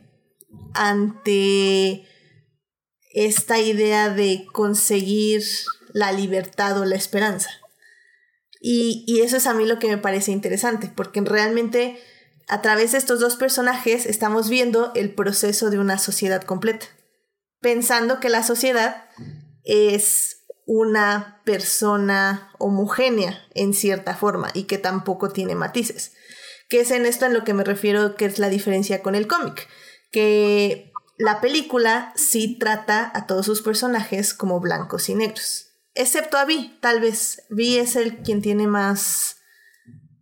ante esta idea de conseguir la libertad o la esperanza. Y, eso es a mí lo que me parece interesante, porque realmente a través de estos dos personajes estamos viendo el proceso de una sociedad completa, pensando que la sociedad es una persona homogénea en cierta forma y que tampoco tiene matices. Que es en esto en lo que me refiero que es la diferencia con el cómic, que la película sí trata a todos sus personajes como blancos y negros. Excepto a Vi, tal vez. Vi es el quien tiene más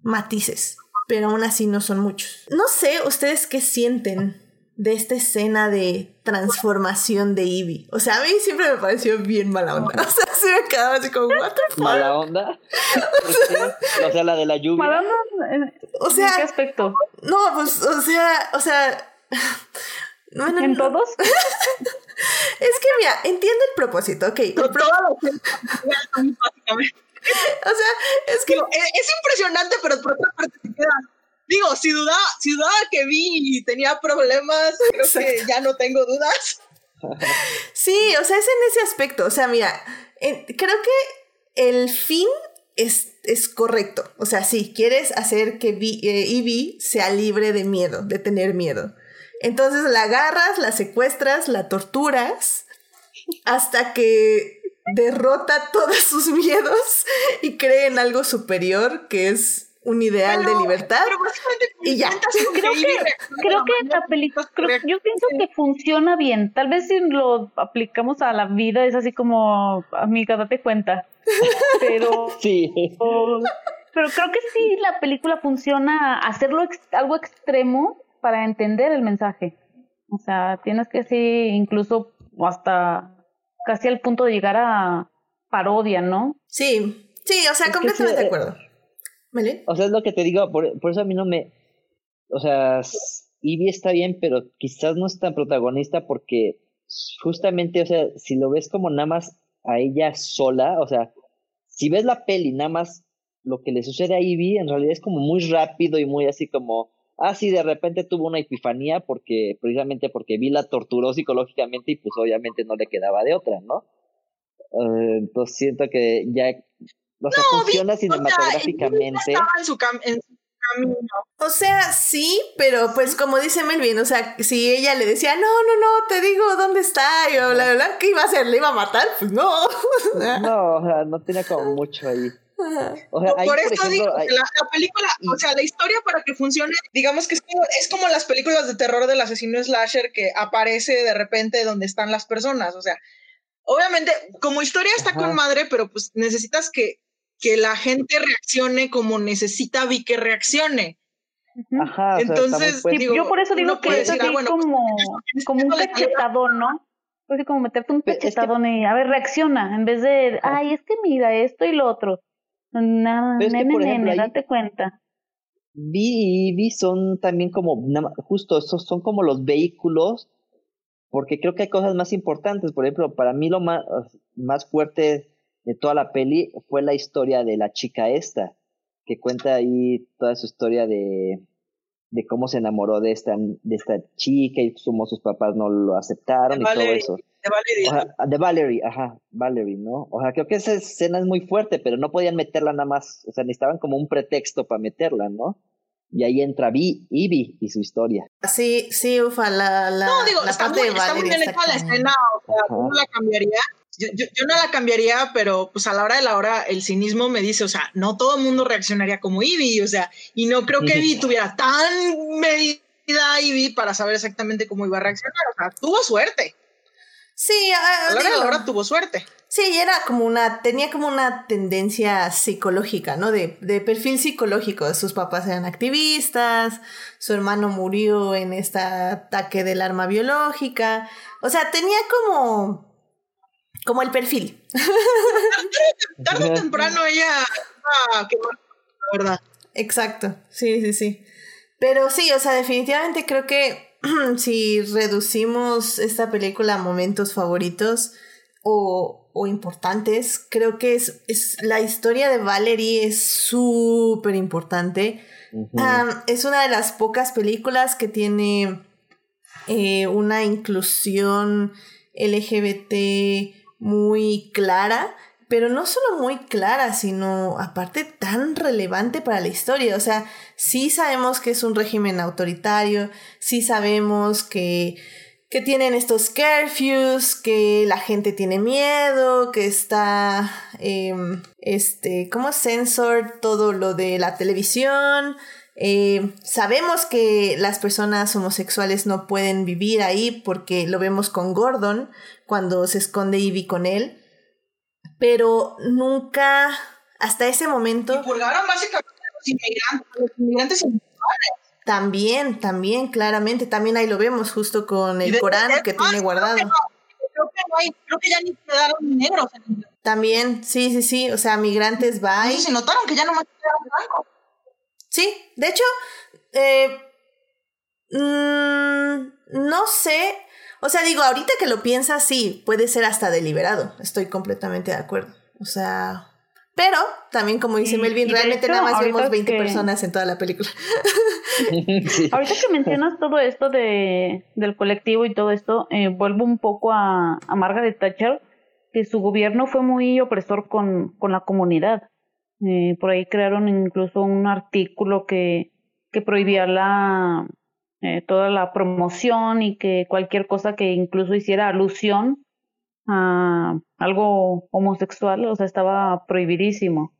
matices, pero aún así no son muchos. No sé, ustedes qué sienten de esta escena de transformación de Ivy. O sea, a mí siempre me pareció bien mala onda. O sea, se me quedaba así como, what the fuck? ¿Mala onda? o sea, la de la lluvia. ¿Mala onda? O sea, qué aspecto? No, pues, o sea, o sea... ¿En todos? es que, mira, entiendo el propósito, ok. o sea, es que... es, impresionante, pero por otra parte te queda... Digo, si dudaba, si dudaba que vi y tenía problemas, creo que ya no tengo dudas. sí, o sea, es en ese aspecto. O sea, mira, creo que el fin es, es, correcto. O sea, sí, quieres hacer que eh, Ivy sea libre de miedo, de tener miedo. Entonces la agarras, la secuestras, la torturas, hasta que derrota todos sus miedos y cree en algo superior que es un ideal de libertad y ya. creo que, creo que esta película yo pienso que funciona bien. Tal vez si lo aplicamos a la vida es así como amiga date cuenta pero sí. pero creo que sí la película funciona hacerlo algo extremo para entender el mensaje. O sea, tienes que sí, incluso hasta casi al punto de llegar a parodia, ¿no? Sí, sí, o sea, completamente de acuerdo. ¿Vale? O sea, es lo que te digo, por, por eso a mí no me... O sea, Ivy está bien, pero quizás no es tan protagonista porque justamente, o sea, si lo ves como nada más a ella sola, o sea, si ves la peli nada más lo que le sucede a Ivy, en realidad es como muy rápido y muy así como, ah, sí, de repente tuvo una epifanía porque, precisamente porque vi la torturó psicológicamente y pues obviamente no le quedaba de otra, ¿no? Eh, entonces siento que ya, o sea, funciona cinematográficamente. O sea, sí, pero pues como dice Melvin, o sea, si ella le decía, no, no, no, te digo dónde está, y bla, bla, ¿qué iba a hacer? ¿Le iba a matar? Pues no. no, o sea, no tenía como mucho ahí. O sea, por, eso digo, la, película, o sea, la historia para que funcione, digamos que es como, es como las películas de terror del asesino slasher que aparece de repente donde están las personas, o sea, obviamente como historia está con madre, pero pues necesitas que, que la gente reaccione como necesita vi que reaccione. Ajá, Entonces, yo por eso digo que es ah, como, pues, como un cachetadón, ¿no? Pues como meterte un cachetadón y a ver, reacciona, en vez de, ay, es que mira esto y lo otro. Nada, nene, nene, date cuenta. Vi y Vi son también como, justo, esos son como los vehículos, porque creo que hay cosas más importantes. Por ejemplo, para mí lo más, más fuerte de toda la peli fue la historia de la chica esta, que cuenta ahí toda su historia de, de cómo se enamoró de esta, de esta chica y cómo sus papás no lo aceptaron y todo eso. De Valerie. de Valerie, ajá, Valerie, ¿no? O sea, creo que esa escena es muy fuerte, pero no podían meterla nada más, o sea, necesitaban como un pretexto para meterla, ¿no? Y ahí entra Vi, Ivy y su historia. Sí, sí, ufa, la, la, no, digo, está, muy, está muy bien hecha la escena, o sea, ¿cómo la cambiaría? Yo, yo, yo, no la cambiaría, pero pues a la hora de la hora el cinismo me dice, o sea, no todo el mundo reaccionaría como Ivy, o sea, y no creo que Ivy tuviera tan medida Ivy para saber exactamente cómo iba a reaccionar, o sea, tuvo suerte. Sí, a, la hora de la hora tuvo suerte. Sí, era como una, tenía como una tendencia psicológica, ¿no? De, de perfil psicológico. Sus papás eran activistas, su hermano murió en este ataque del arma biológica. O sea, tenía como como el perfil. Tarde o temprano ella ah, qué la verdad. Exacto, sí, sí, sí. Pero sí, o sea, definitivamente creo que si reducimos esta película a momentos favoritos o, o importantes, creo que es, es, la historia de Valerie es súper importante. es una de las pocas películas que tiene eh, una inclusión LGBT muy clara, pero no solo muy clara, sino aparte tan relevante para la historia. O sea, sí sabemos que es un régimen autoritario, sí sabemos que, que tienen estos curfews, que la gente tiene miedo, que está, eh, este, como censor todo lo de la televisión. Eh, sabemos que las personas homosexuales no pueden vivir ahí porque lo vemos con Gordon, cuando se esconde Ivy con él, pero nunca, hasta ese momento... Y purgaron básicamente a los inmigrantes, los inmigrantes También, también, claramente, también ahí lo vemos justo con el Corán que tiene guardado. Creo que, no, hay, creo que ya ni quedaron negros. También, sí, sí, sí, o sea, migrantes va. se notaron que ya no más quedaron blancos. Sí, de hecho, eh, mm, no sé, o sea, digo, ahorita que lo piensas, sí, puede ser hasta deliberado. Estoy completamente de acuerdo. O sea, pero también como dice Melvin, realmente nada más vemos 20 personas en toda la película. Ahorita que mencionas todo esto de, del colectivo y todo esto, eh, vuelvo un poco a, a Margaret Thatcher, que su gobierno fue muy opresor con, con la comunidad. Eh, por ahí crearon incluso un artículo que, que prohibía la, eh, toda la promoción y que cualquier cosa que incluso hiciera alusión a algo homosexual, o sea, estaba prohibidísimo.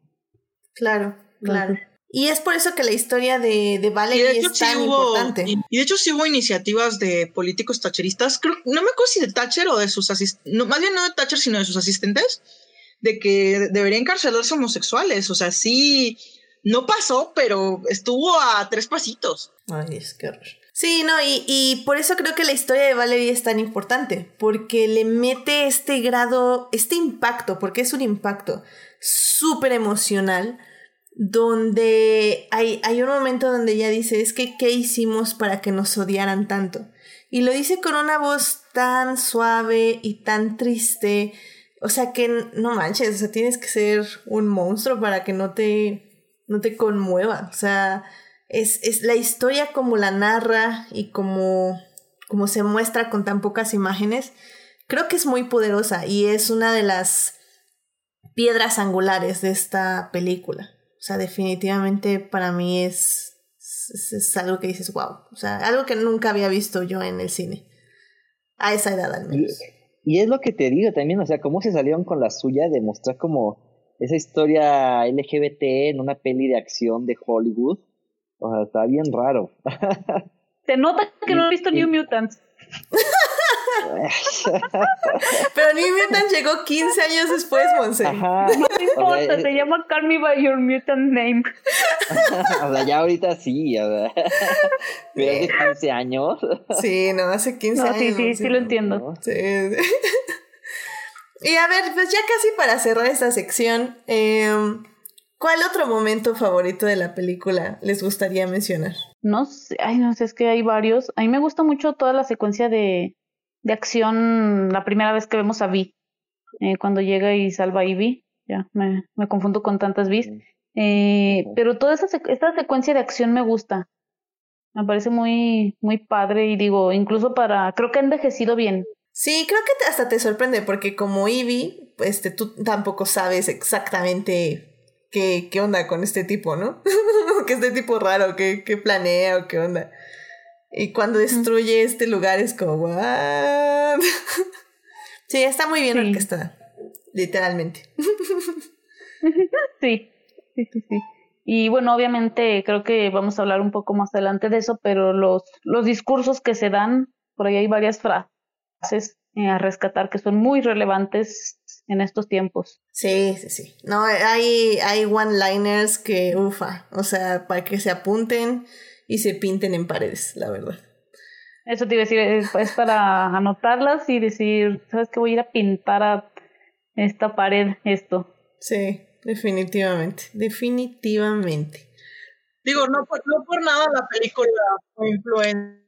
Claro, claro. Y es por eso que la historia de, de Valerie es tan importante. Y, de hecho sí hubo iniciativas de políticos tacheristas, creo, no me acuerdo si de Thatcher o de sus asistentes, no, más bien no de Thatcher, sino de sus asistentes, de que deberían encarcelarse homosexuales. O sea, sí, no pasó, pero estuvo a tres pasitos. Ay, es que Sí, no, y, y, por eso creo que la historia de Valerie es tan importante, porque le mete este grado, este impacto, porque es un impacto súper emocional donde hay, hay un momento donde ella dice, es que, ¿qué hicimos para que nos odiaran tanto? Y lo dice con una voz tan suave y tan triste. O sea que no manches, o sea, tienes que ser un monstruo para que no te, no te conmueva. O sea, es, es la historia como la narra y como, como se muestra con tan pocas imágenes. Creo que es muy poderosa y es una de las piedras angulares de esta película. O sea, definitivamente para mí es, es, algo que dices, wow. O sea, algo que nunca había visto yo en el cine. A esa edad al menos. Y, es lo que te digo también, o sea, cómo se salieron con la suya de mostrar como esa historia LGBT en una peli de acción de Hollywood. O sea, está bien raro. Se nota que no he visto New Mutants. Pero New Mutant llegó 15 años después, Monse. No importa, se llama Call Me By Your Mutant Name. o sea, ya ahorita sí, o sea. Pero hace 15 años. Sí, no, hace 15 años. Sí, sí, sí, lo entiendo. Sí. Y a ver, pues ya casi para cerrar esta sección, em, ¿cuál otro momento favorito de la película les gustaría mencionar? No sé, ay, no sé, es que hay varios. A mí me gusta mucho toda la secuencia de, de acción la primera vez que vemos a Vi, eh, cuando llega y salva a Ivy, ya me, me confundo con tantas Vis, eh, pero toda esa esta secuencia de acción me gusta, me parece muy, muy padre y digo, incluso para, creo que ha envejecido bien. Sí, creo que hasta te sorprende porque como Ivy, este, tú tampoco sabes exactamente qué, qué onda con este tipo, ¿no? que este tipo raro, qué, qué planea o qué onda. Y cuando destruye este lugar es como, ¿what? sí, está muy bien orquestada, literalmente. sí, sí, sí, sí. Y bueno, obviamente creo que vamos a hablar un poco más adelante de eso, pero los, los discursos que se dan, por ahí hay varias frases eh, a rescatar que son muy relevantes en estos tiempos. Sí, sí, sí. No, hay, hay one-liners que, ufa, o sea, para que se apunten y se pinten en paredes, la verdad. Eso te iba a decir, es, para anotarlas y decir, ¿sabes qué? Voy a ir a pintar a esta pared esto. Sí, definitivamente, definitivamente. Digo, no por, no por nada la película influencia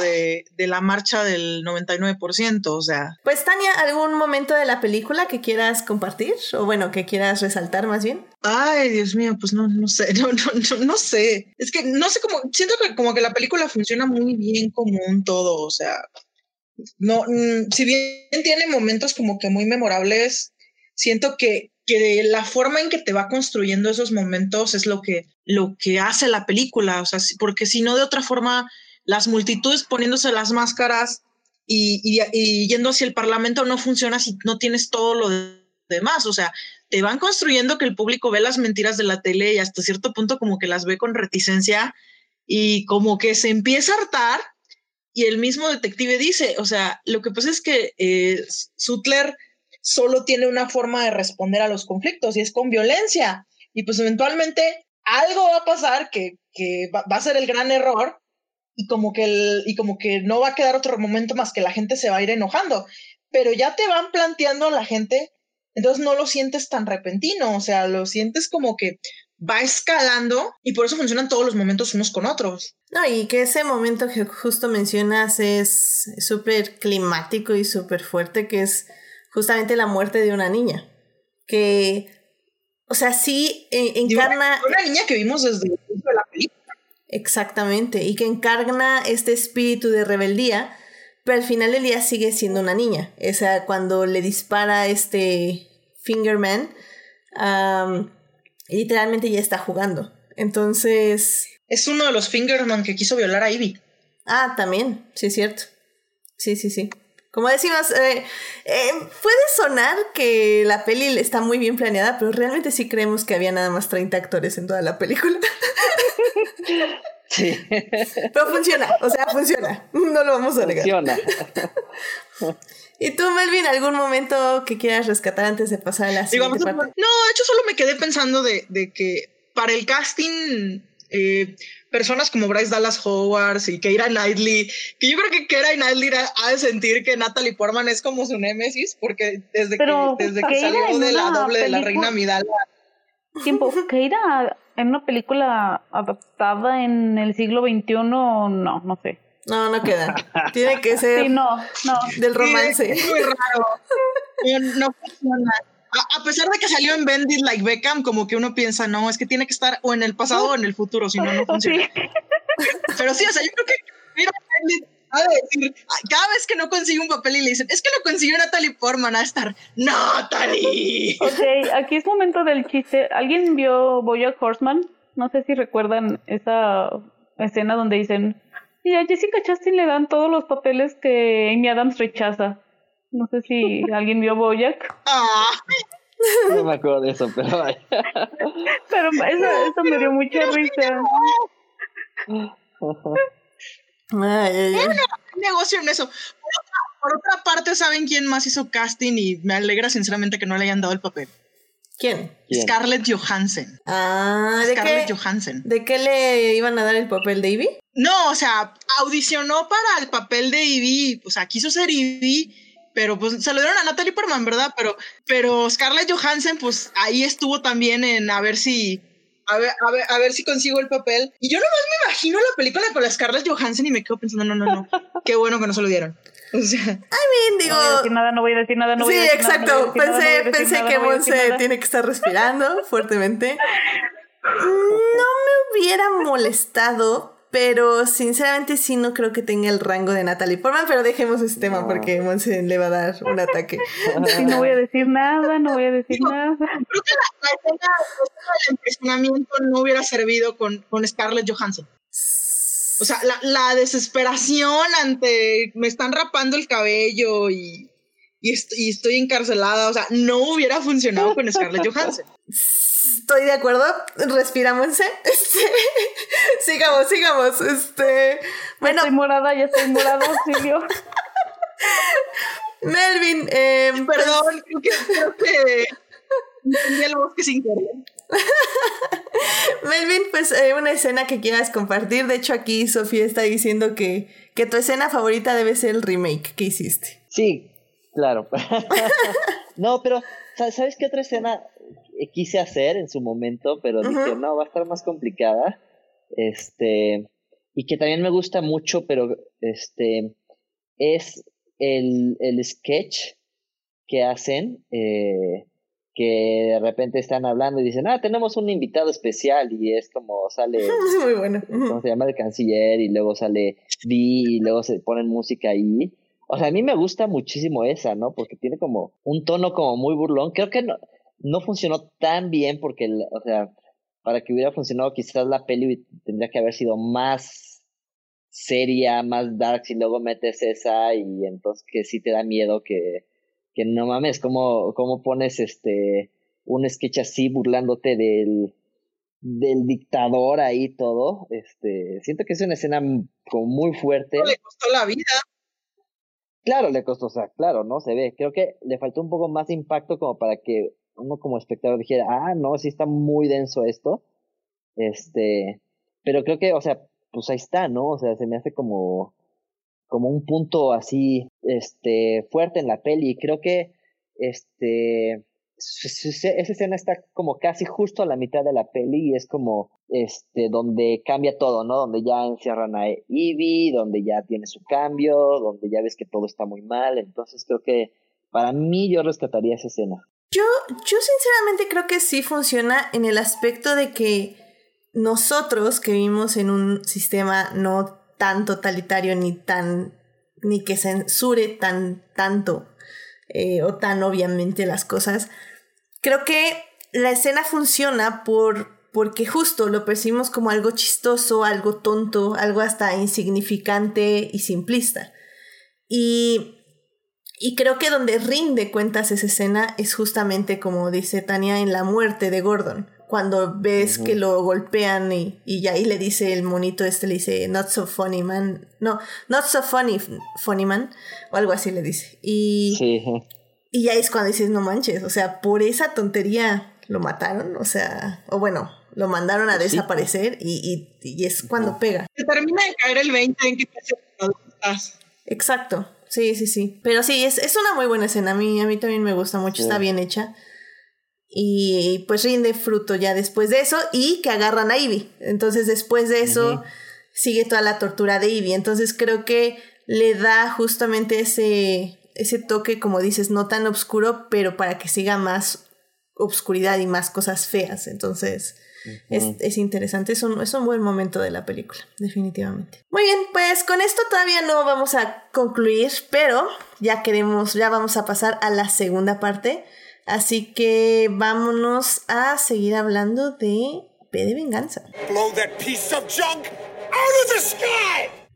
de, de la marcha del 99%, o sea. Pues Tania, ¿algún momento de la película que quieras compartir? O bueno, que quieras resaltar más bien. Ay, Dios mío, pues no, no sé, no, no, no, sé. Es que no sé cómo, siento que como que la película funciona muy bien como un todo, o sea, no, mm, si bien tiene momentos como que muy memorables, siento que, que la forma en que te va construyendo esos momentos es lo que, lo que hace la película, o sea, porque si no de otra forma las multitudes poniéndose las máscaras y, yendo hacia el Parlamento no funciona si no tienes todo lo demás. O sea, te van construyendo que el público ve las mentiras de la tele y hasta cierto punto como que las ve con reticencia y como que se empieza a hartar y el mismo detective dice, o sea, lo que pasa es que eh, Sutler solo tiene una forma de responder a los conflictos y es con violencia. Y pues eventualmente algo va a pasar que, va, a ser el gran error y como que el, y como que no va a quedar otro momento más que la gente se va a ir enojando, pero ya te van planteando a la gente, entonces no lo sientes tan repentino, o sea, lo sientes como que va escalando y por eso funcionan todos los momentos unos con otros. No, y que ese momento que justo mencionas es súper climático y súper fuerte, que es justamente la muerte de una niña, que, o sea, sí encarna... Una, niña que vimos desde el de la película. Exactamente, y que encarna este espíritu de rebeldía, pero al final del día sigue siendo una niña. O sea, cuando le dispara este Fingerman, literalmente ya está jugando. Entonces... Es uno de los Fingerman que quiso violar a Ivy. Ah, también, sí es cierto. Sí, sí, sí. Como decimos, eh, eh, puede sonar que la peli está muy bien planeada, pero realmente sí creemos que había nada más 30 actores en toda la película. Sí. Pero funciona, o sea, funciona. No lo vamos a negar. Funciona. ¿Y tú, Melvin, algún momento que quieras rescatar antes de pasar a la siguiente parte? No, de hecho solo me quedé pensando de, que para el casting, eh, personas como Bryce Dallas Howard y Keira Knightley, que yo creo que Keira Knightley ha de sentir que Natalie Portman es como su némesis, porque desde que, desde que salió de la doble de la reina Midala Tiempo, que era en una película adaptada en el siglo XXI, no, no sé. No, no queda. Tiene que ser sí, no, no. del romance. es muy raro. No, funciona. A, pesar de que salió en Bendit Like Beckham, como que uno piensa, no, es que tiene que estar o en el pasado o en el futuro, si no, no funciona. Pero sí, o sea, yo creo que mira, a decir, cada vez que no consigue un papel y le dicen, es que lo consiguió Natalie Portman, a estar, ¡Natalie! Ok, aquí es momento del chiste. ¿Alguien vio Bojack Horseman? No sé si recuerdan esa escena donde dicen, y a Jessica Chastain le dan todos los papeles que Amy Adams rechaza. No sé si alguien vio Boyack. Ah. No me acuerdo de eso, pero Pero eso, eso me dio mucha risa. Ay, negocio en eso. Por otra, parte, ¿saben quién más hizo casting? Y me alegra sinceramente que no le hayan dado el papel. ¿Quién? Scarlett Johansson. Ah, ¿de Scarlett Johansson. ¿De qué le iban a dar el papel de Ivy? No, o sea, audicionó para el papel de Ivy, o sea, quiso ser Ivy, pero pues se lo dieron a Natalie Portman, ¿verdad? Pero, pero Scarlett Johansson, pues ahí estuvo también en a ver si, a ver, a ver, a ver si consigo el papel. Y yo nomás me imagino la película con la Scarlett Johansson y me quedo pensando, no, no, no, qué bueno que no se lo dieron. O sea, I mean, digo. No voy a decir nada, no voy a decir nada, no voy sí, a decir exacto. Nada, no pensé, pensé que Monse tiene que estar respirando fuertemente. No me hubiera molestado, pero sinceramente sí no creo que tenga el rango de Natalie Portman, pero dejemos ese tema porque Monse le va a dar un ataque. Sí, no voy a decir nada, no voy a decir nada. Creo que la, escena del impresionamiento no hubiera servido con, con Scarlett Johansson. O sea, la, la, desesperación ante me están rapando el cabello y, y, y estoy encarcelada, o sea, no hubiera funcionado con Scarlett Johansson. Estoy de acuerdo, respirámonos. Este, sigamos, sigamos. Este, bueno. estoy morada, ya estoy morada, auxilio. Melvin, eh, perdón, creo que, creo que el bosque sin querer. Melvin, pues eh, una escena que quieras compartir. De hecho, aquí Sofía está diciendo que, que tu escena favorita debe ser el remake que hiciste. Sí, claro. no, pero ¿sabes qué otra escena quise hacer en su momento? Pero dije, no, va a estar más complicada. Este, y que también me gusta mucho, pero este, es el, el sketch que hacen. Eh, que de repente están hablando y dicen, ah, tenemos un invitado especial y es como sale, muy bueno. ¿cómo se llama? El canciller y luego sale Vi y luego se ponen música ahí. O sea, a mí me gusta muchísimo esa, ¿no? Porque tiene como un tono como muy burlón. Creo que no, no funcionó tan bien porque, o sea, para que hubiera funcionado quizás la peli tendría que haber sido más seria, más dark y luego metes esa y entonces que sí te da miedo que que no mames, ¿cómo, cómo pones este un sketch así burlándote del, del dictador ahí todo? Este, siento que es una escena como muy fuerte. Le costó la vida. Claro, le costó, o sea, claro, ¿no? Se ve. Creo que le faltó un poco más de impacto como para que uno como espectador dijera, ah, no, sí está muy denso esto. Este, pero creo que, o sea, pues ahí está, ¿no? O sea, se me hace como como un punto así este fuerte en la peli creo que este esa escena está como casi justo a la mitad de la peli y es como este donde cambia todo, ¿no? Donde ya encierran a Ivy, donde ya tiene su cambio, donde ya ves que todo está muy mal, entonces creo que para mí yo rescataría esa escena. Yo yo sinceramente creo que sí funciona en el aspecto de que nosotros que vivimos en un sistema no tan totalitario ni tan ni que censure tan tanto eh, o tan obviamente las cosas. Creo que la escena funciona por porque justo lo percibimos como algo chistoso, algo tonto, algo hasta insignificante y simplista. Y, y creo que donde rinde cuentas esa escena es justamente como dice Tania en la muerte de Gordon. Cuando ves que lo golpean y, y ahí le dice el monito este, le dice, not so funny man, no, not so funny, funny man, o algo así le dice. Y, y ya es cuando dices, no manches, o sea, por esa tontería lo mataron, o sea, o bueno, lo mandaron a desaparecer y, y, es cuando pega. Se termina de caer el 20 en que te Exacto, sí, sí, sí. Pero sí, es, es una muy buena escena, a mí, a mí también me gusta mucho, está bien hecha. y pues rinde fruto ya después de eso y que agarran a Ivy. Entonces después de eso sigue toda la tortura de Ivy. Entonces creo que le da justamente ese, ese toque, como dices, no tan oscuro, pero para que siga más obscuridad y más cosas feas. Entonces es, interesante, es un, es un buen momento de la película, definitivamente. Muy bien, pues con esto todavía no vamos a concluir, pero ya queremos, ya vamos a pasar a la segunda parte. Así que vámonos a seguir hablando de P de Venganza.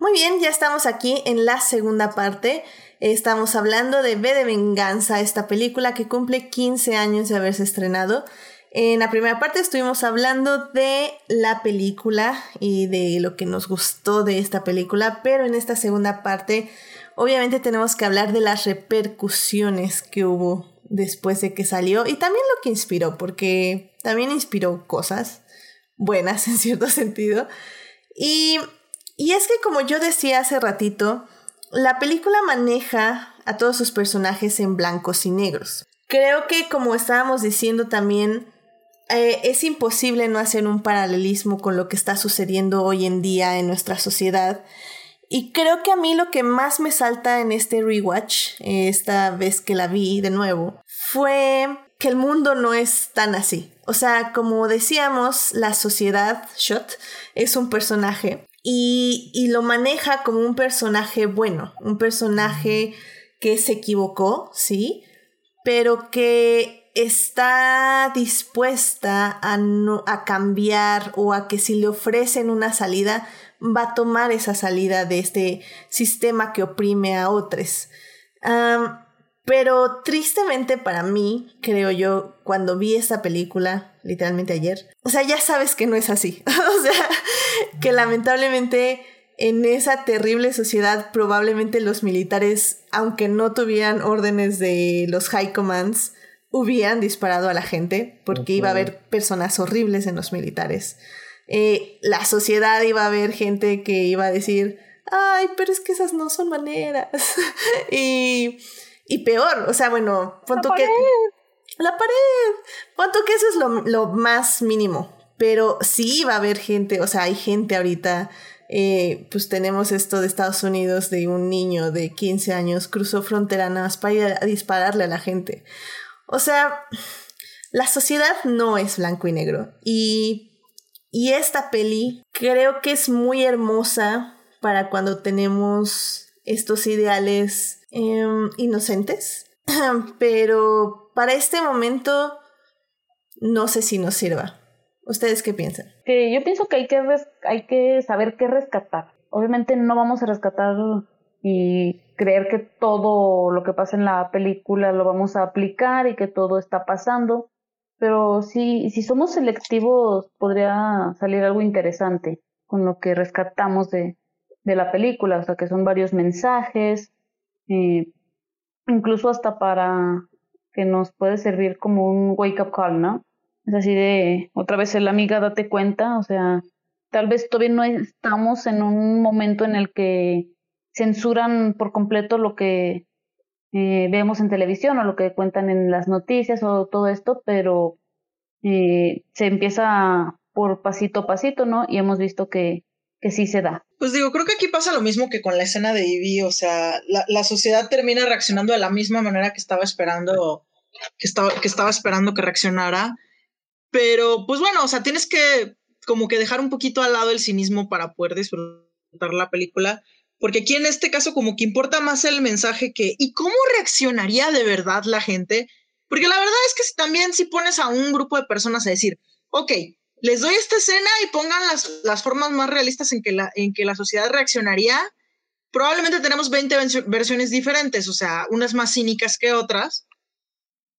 Muy bien, ya estamos aquí en la segunda parte. Estamos hablando de B de Venganza, esta película que cumple 15 años de haberse estrenado. En la primera parte estuvimos hablando de la película y de lo que nos gustó de esta película, pero en esta segunda parte obviamente tenemos que hablar de las repercusiones que hubo después de que salió y también lo que inspiró, porque también inspiró cosas buenas en cierto sentido. Y, y es que como yo decía hace ratito, la película maneja a todos sus personajes en blancos y negros. Creo que como estábamos diciendo también, eh, es imposible no hacer un paralelismo con lo que está sucediendo hoy en día en nuestra sociedad. Y creo que a mí lo que más me salta en este rewatch, esta vez que la vi de nuevo, fue que el mundo no es tan así. O sea, como decíamos, la sociedad, Shot, es un personaje y, y lo maneja como un personaje bueno, un personaje que se equivocó, sí, pero que está dispuesta a, no, a cambiar o a que si le ofrecen una salida, va a tomar esa salida de este sistema que oprime a otros. pero tristemente para mí, creo yo, cuando vi esta película, literalmente ayer, o sea, ya sabes que no es así. o sea, que lamentablemente en esa terrible sociedad probablemente los militares, aunque no tuvieran órdenes de los high commands, hubieran disparado a la gente porque iba a haber personas horribles en los militares. Eh, la sociedad iba a haber gente que iba a decir, ay, pero es que esas no son maneras. y, y peor, o sea, bueno, punto que... La pared. Punto que eso es lo, lo, más mínimo. Pero sí va a haber gente, o sea, hay gente ahorita. Eh, pues tenemos esto de Estados Unidos de un niño de 15 años cruzó frontera nada más para ir a dispararle a la gente. O sea, la sociedad no es blanco y negro. Y y esta peli creo que es muy hermosa para cuando tenemos estos ideales em, inocentes, pero para este momento no sé si nos sirva. ¿Ustedes qué piensan? Que yo pienso que hay que, hay que saber qué rescatar. Obviamente no vamos a rescatar y creer que todo lo que pasa en la película lo vamos a aplicar y que todo está pasando pero si, si somos selectivos podría salir algo interesante con lo que rescatamos de, de la película, o sea que son varios mensajes, eh, incluso hasta para que nos puede servir como un wake up call, ¿no? Es así de, otra vez el amiga, date cuenta, o sea, tal vez todavía no estamos en un momento en el que censuran por completo lo que eh, vemos en televisión o lo que cuentan en las noticias o todo esto, pero eh, se empieza por pasito a pasito, ¿no? Y hemos visto que, que sí se da. Pues digo, creo que aquí pasa lo mismo que con la escena de Ivy, o sea, la, la sociedad termina reaccionando de la misma manera que estaba esperando, que estaba, que estaba esperando que reaccionara. Pero, pues bueno, o sea, tienes que como que dejar un poquito al lado el cinismo para poder disfrutar la película. Porque aquí en este caso como que importa más el mensaje que ¿y cómo reaccionaría de verdad la gente? Porque la verdad es que también si pones a un grupo de personas a decir, ok, les doy esta escena y pongan las, las formas más realistas en que, la, en que la sociedad reaccionaría, probablemente tenemos 20 versiones diferentes, o sea, unas más cínicas que otras.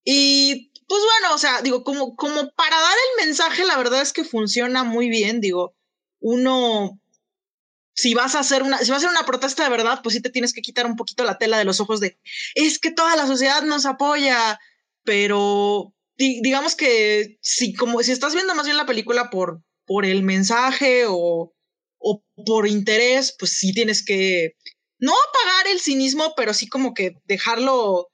Y pues bueno, o sea, digo, como, como para dar el mensaje, la verdad es que funciona muy bien, digo, uno si vas a hacer una, si vas a hacer una protesta de verdad, pues sí te tienes que quitar un poquito la tela de los ojos de, es que toda la sociedad nos apoya, pero digamos que si como si estás viendo más bien la película por, por el mensaje o, o por interés, pues sí tienes que no apagar el cinismo, pero sí como que dejarlo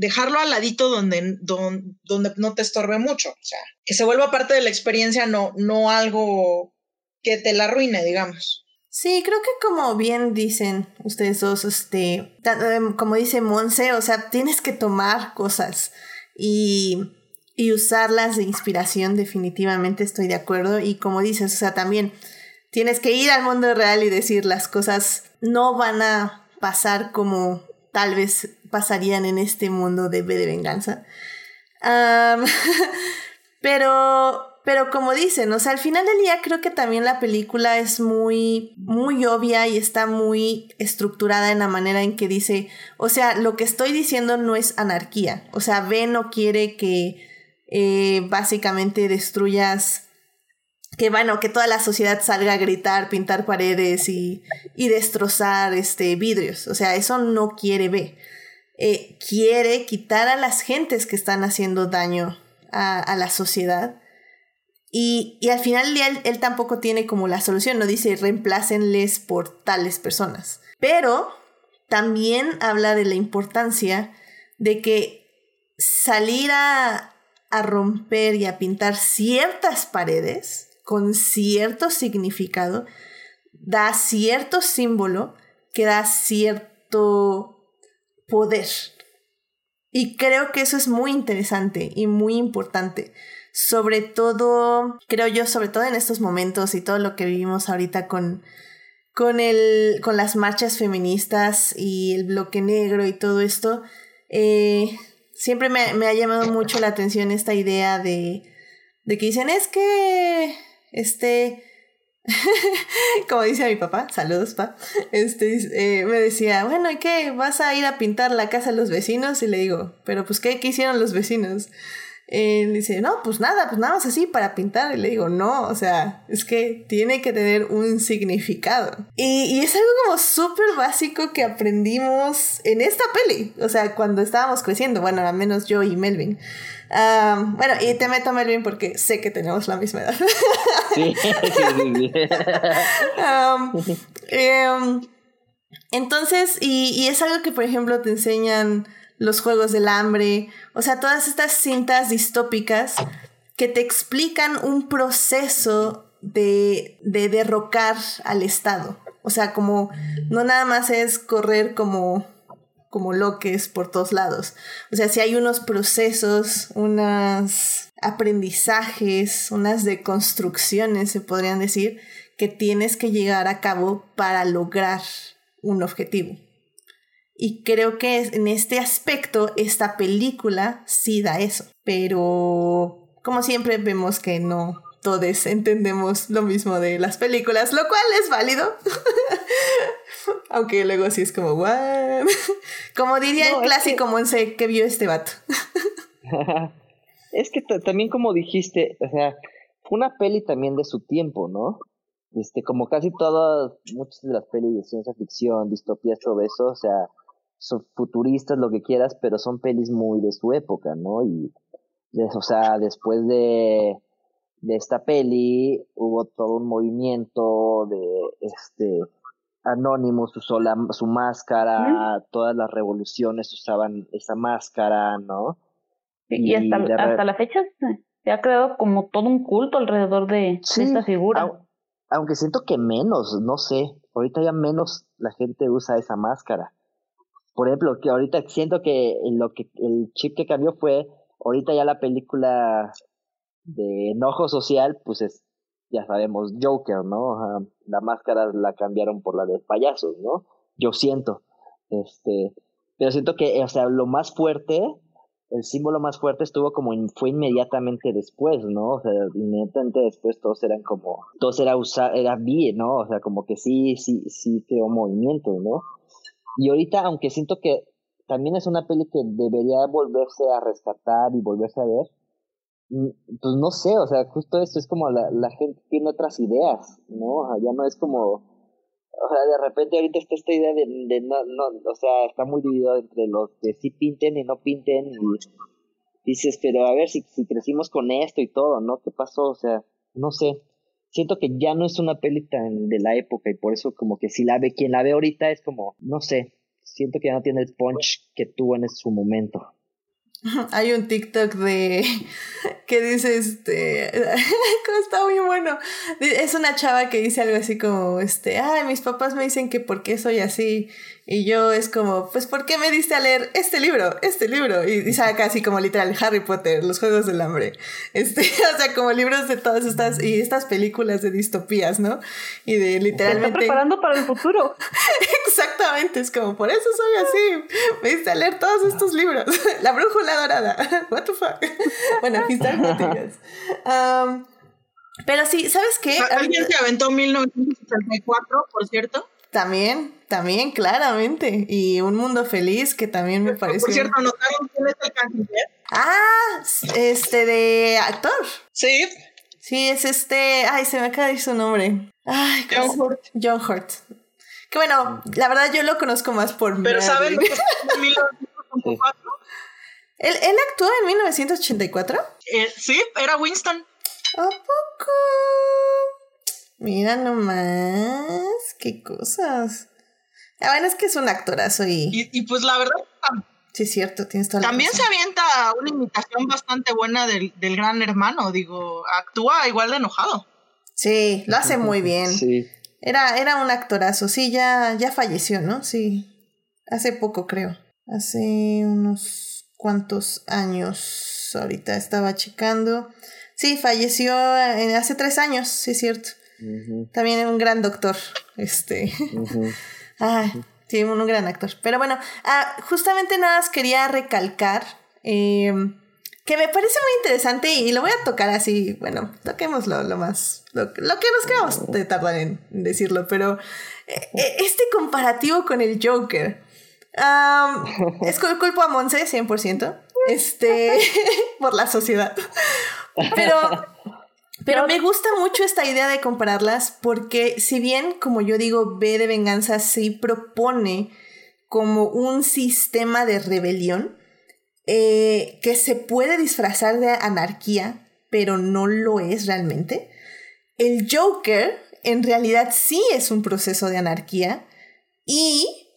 dejarlo al ladito donde, donde, donde, no te estorbe mucho. O sea, que se vuelva parte de la experiencia, no, no algo que te la arruine, digamos. Sí, creo que como bien dicen ustedes dos, este, em, como dice Monse, o sea, tienes que tomar cosas y, y usarlas de inspiración, definitivamente estoy de acuerdo. Y como dices, o sea, también tienes que ir al mundo real y decir las cosas no van a pasar como tal vez pasarían en este mundo de B de venganza. pero pero como dicen, o sea, al final del día creo que también la película es muy, muy obvia y está muy estructurada en la manera en que dice, o sea, lo que estoy diciendo no es anarquía. O sea, Ben no quiere que eh, básicamente destruyas, que bueno, que toda la sociedad salga a gritar, pintar paredes y, y destrozar este, vidrios. O sea, eso no quiere ver. Eh, quiere quitar a las gentes que están haciendo daño a, a la sociedad y, al final él, él tampoco tiene como la solución, no dice reemplácenles por tales personas. Pero también habla de la importancia de que salir a, a romper y a pintar ciertas paredes con cierto significado da cierto símbolo que da cierto poder. Y creo que eso es muy interesante y muy importante sobre todo, creo yo, sobre todo en estos momentos y todo lo que vivimos ahorita con, con, el, con las marchas feministas y el bloque negro y todo esto, eh, siempre me, me, ha llamado mucho la atención esta idea de, de que dicen, es que, este, como dice mi papá, saludos, pa, este, eh, me decía, bueno, ¿y qué? ¿Vas a ir a pintar la casa de los vecinos? Y le digo, pero pues, ¿qué, qué hicieron los vecinos? Él dice, no, pues nada, pues nada más así para pintar. Y le digo, no, o sea, es que tiene que tener un significado. Y, y es algo como súper básico que aprendimos en esta peli, o sea, cuando estábamos creciendo, bueno, al menos yo y Melvin. bueno, y te meto Melvin porque sé que tenemos la misma edad. Sí, sí, em, entonces, y, y es algo que, por ejemplo, te enseñan los Juegos del Hambre, o sea, todas estas cintas distópicas que te explican un proceso de, de derrocar al Estado. O sea, como no nada más es correr como como loques por todos lados. O sea, si hay unos procesos, unos aprendizajes, unas deconstrucciones, se podrían decir, que tienes que llegar a cabo para lograr un objetivo. Y creo que en este aspecto esta película sí da eso. Pero como siempre vemos que no todos entendemos lo mismo de las películas, lo cual es válido. Aunque luego sí es como, ¿what? como diría el clásico Monse que vio este vato. es que también como dijiste, o sea, fue una peli también de su tiempo, ¿no? Este, como casi todas, muchas de las pelis de ciencia ficción, distopías, todo eso, o sea, son futuristas, lo que quieras, pero son pelis muy de su época, ¿no? Y, o sea, después de, de esta peli hubo todo un movimiento de, este, Anonymous usó la, su máscara, todas las revoluciones usaban esa máscara, ¿no? Y, hasta, hasta la fecha se ha creado como todo un culto alrededor de, esta figura. aunque siento que menos, no sé, ahorita ya menos la gente usa esa máscara por ejemplo, que ahorita siento que lo que el chip que cambió fue ahorita ya la película de enojo social, pues es, ya sabemos, Joker, ¿no? la máscara la cambiaron por la de payasos, ¿no? Yo siento, este, pero siento que, o sea, lo más fuerte, el símbolo más fuerte estuvo como, fue inmediatamente después, ¿no? O sea, inmediatamente después todos eran como, todos era usar, era bien, ¿no? O sea, como que sí, sí, sí creó movimiento, ¿no? Y ahorita, aunque siento que también es una peli que debería volverse a rescatar y volverse a ver, mm, pues no sé, o sea, justo eso es como la, la gente tiene otras ideas, ¿no? ya no es como, o sea, de repente ahorita está esta idea de, de no, no, o sea, está muy dividido entre los que sí pinten y no pinten y dices, pero a ver si, si crecimos con esto y todo, ¿no? ¿Qué pasó? O sea, no sé siento que ya no es una peli tan de la época y por eso como que si la ve, quien la ve ahorita es como, no sé, siento que ya no tiene el punch que tuvo en su momento. Hay un TikTok de que dice este está muy bueno. Es una chava que dice algo así como este, ay, mis papás me dicen que por qué soy así y yo es como, pues ¿por qué me diste a leer este libro? Este libro y, y saca así como literal Harry Potter, los juegos del hambre. Este, o sea, como libros de todas estas y estas películas de distopías, ¿no? Y de literalmente está preparando para el futuro. Exactamente, es como por eso soy así. Me diste a leer todos estos libros. La brújula dorada. What the fuck. bueno, aquí están um, pero sí, ¿sabes qué? Alguien se aventó 1964, por cierto. También, también, claramente. Y Un Mundo Feliz, que también me pareció. Por cierto, ¿notaron quién es el canciller? Ah, este de actor. Sí. Sí, es este. Ay, se me acaba de ir su nombre. Ay, John Hurt. John Hurt. Que bueno, la verdad yo lo conozco más por. Pero ¿saben lo que es 1984? ¿Él, ¿Él actuó en 1984? Eh, sí, era Winston. ¿A poco? Mira nomás, qué cosas. La verdad es que es un actorazo y... Y, y pues la verdad... Sí, es cierto, tienes toda la También se avienta una imitación bastante buena del, del gran hermano, digo, actúa igual de enojado. Sí, lo hace muy bien. Sí. Era, era un actorazo, sí, ya, ya falleció, ¿no? Sí, hace poco creo. Hace unos cuantos años, ahorita estaba checando. Sí, falleció en- hace tres años, sí, es cierto. Ujú, También un gran doctor, este... ujú. Ay, sí, un, un gran actor. Pero bueno, ah, justamente nada más quería recalcar eh, que me parece muy interesante y lo voy a tocar así, bueno, toquémoslo lo más, lo, lo que nos queramos de tardar en decirlo, pero eh, este comparativo con el Joker. es cul- culpo a Monse 100%, este, por la sociedad. Pero pero me gusta mucho esta idea de compararlas porque si bien, como yo digo, B de venganza sí propone como un sistema de rebelión eh, que se puede disfrazar de anarquía, pero no lo es realmente. El Joker en realidad sí es un proceso de anarquía y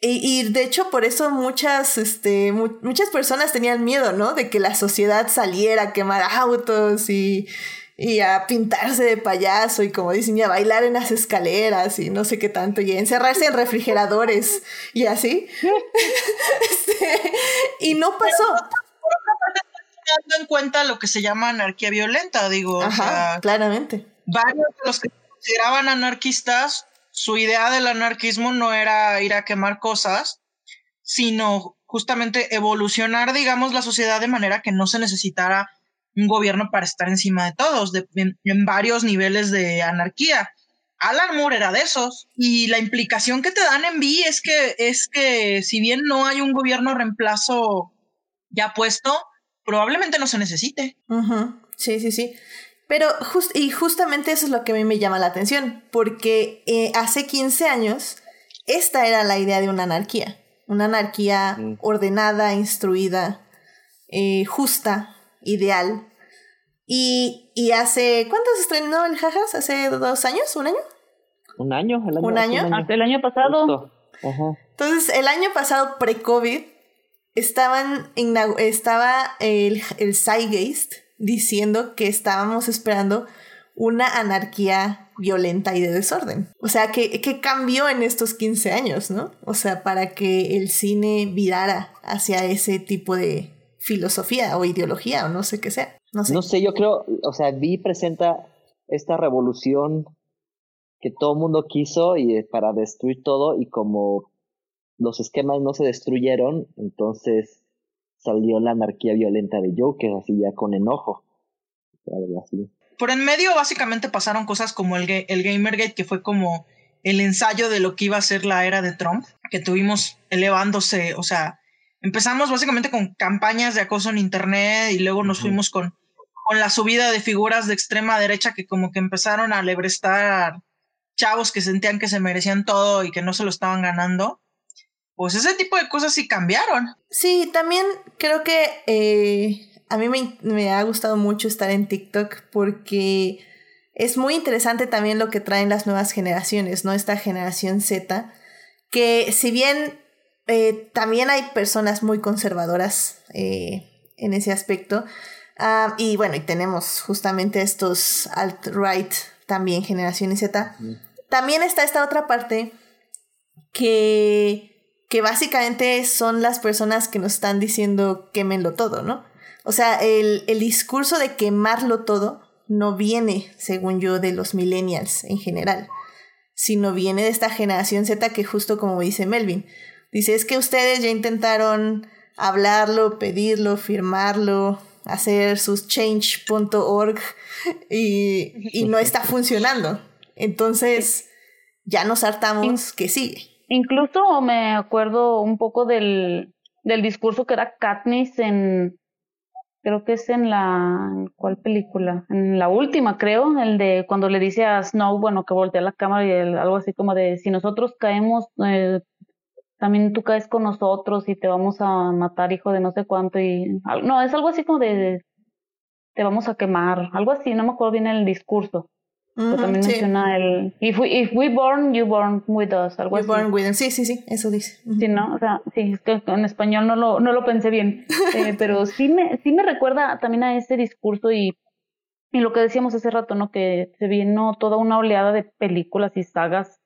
y, y de hecho por eso muchas, este, mu- muchas personas tenían miedo, ¿no? De que la sociedad saliera a quemar autos y, y a pintarse de payaso y como dicen, y a bailar en las escaleras y no sé qué tanto, y a encerrarse en refrigeradores y así. Este, y no pasó. Teniendo en cuenta lo que se llama anarquía violenta, digo, o Ajá, sea, claramente. varios de los que se consideraban anarquistas, su idea del anarquismo no era ir a quemar cosas, sino justamente evolucionar, digamos, la sociedad de manera que no se necesitara un gobierno para estar encima de todos, en, varios niveles de anarquía. Alan Moore era de esos. Y la implicación que te dan en V es que, es que si bien no hay un gobierno reemplazo ya puesto, probablemente no se necesite. Sí, sí, sí. Pero just- y justamente eso es lo que a mí me llama la atención, porque eh, hace 15 años esta era la idea de una anarquía, una anarquía Mm. ordenada, instruida, eh, justa, ideal. Y, y hace, ¿cuánto se estrenó el Jajas? ¿Hace dos años? ¿Un año? ¿Un año? El ¿Un hace año? Hasta el año pasado. Ajá. Entonces, el año pasado, pre-COVID, estaban estaba el, el Zeitgeist diciendo que estábamos esperando una anarquía violenta y de desorden. O sea, que cambió en estos 15 años, ¿no? O sea, para que el cine virara hacia ese tipo de filosofía o ideología o no sé qué sea. No sé. No sé, yo creo, o sea, Vi presenta esta revolución que todo el mundo quiso y eh, para destruir todo y como los esquemas no se destruyeron, entonces salió la anarquía violenta de Joker, así ya con enojo. Algo así. Por en medio básicamente pasaron cosas como el, el Gamergate, que fue como el ensayo de lo que iba a ser la era de Trump, que tuvimos elevándose, o sea, empezamos básicamente con campañas de acoso en Internet y luego nos fuimos con, con la subida de figuras de extrema derecha que como que empezaron a lebrestar chavos que sentían que se merecían todo y que no se lo estaban ganando. Pues ese tipo de cosas sí cambiaron. Sí, también creo que eh, a mí me, me ha gustado mucho estar en TikTok porque es muy interesante también lo que traen las nuevas generaciones, ¿no? Esta generación Z, que si bien eh, también hay personas muy conservadoras eh, en ese aspecto. Ah, y bueno, y tenemos justamente estos alt-right, también generación Z. También está esta otra parte que, que básicamente son las personas que nos están diciendo quémenlo todo, ¿no? O sea, el, el discurso de quemarlo todo no viene, según yo, de los millennials en general, sino viene de esta generación Z que justo como dice Melvin, dice, es que ustedes ya intentaron hablarlo, pedirlo, firmarlo, hacer sus change.org y, y no está funcionando. Entonces, ya nos hartamos que sigue. Incluso me acuerdo un poco del, del discurso que era Katniss en, creo que es en la, ¿cuál película? En la última, creo, el de cuando le dice a Snow, bueno, que voltea la cámara y algo así como de, si nosotros caemos, eh, también tú caes con nosotros y te vamos a matar, hijo de no sé cuánto, y, no, es algo así como de, te vamos a quemar, algo así, no me acuerdo bien el discurso también menciona el if we, if we born, you born with us, algo así. Born with Sí, sí, sí, eso dice. Sí, ¿no? O sea, sí, es que en español no lo, no lo pensé bien. Eh, pero sí me, sí me recuerda también a ese discurso y, y lo que decíamos hace rato, ¿no? Que se vino toda una oleada de películas y sagas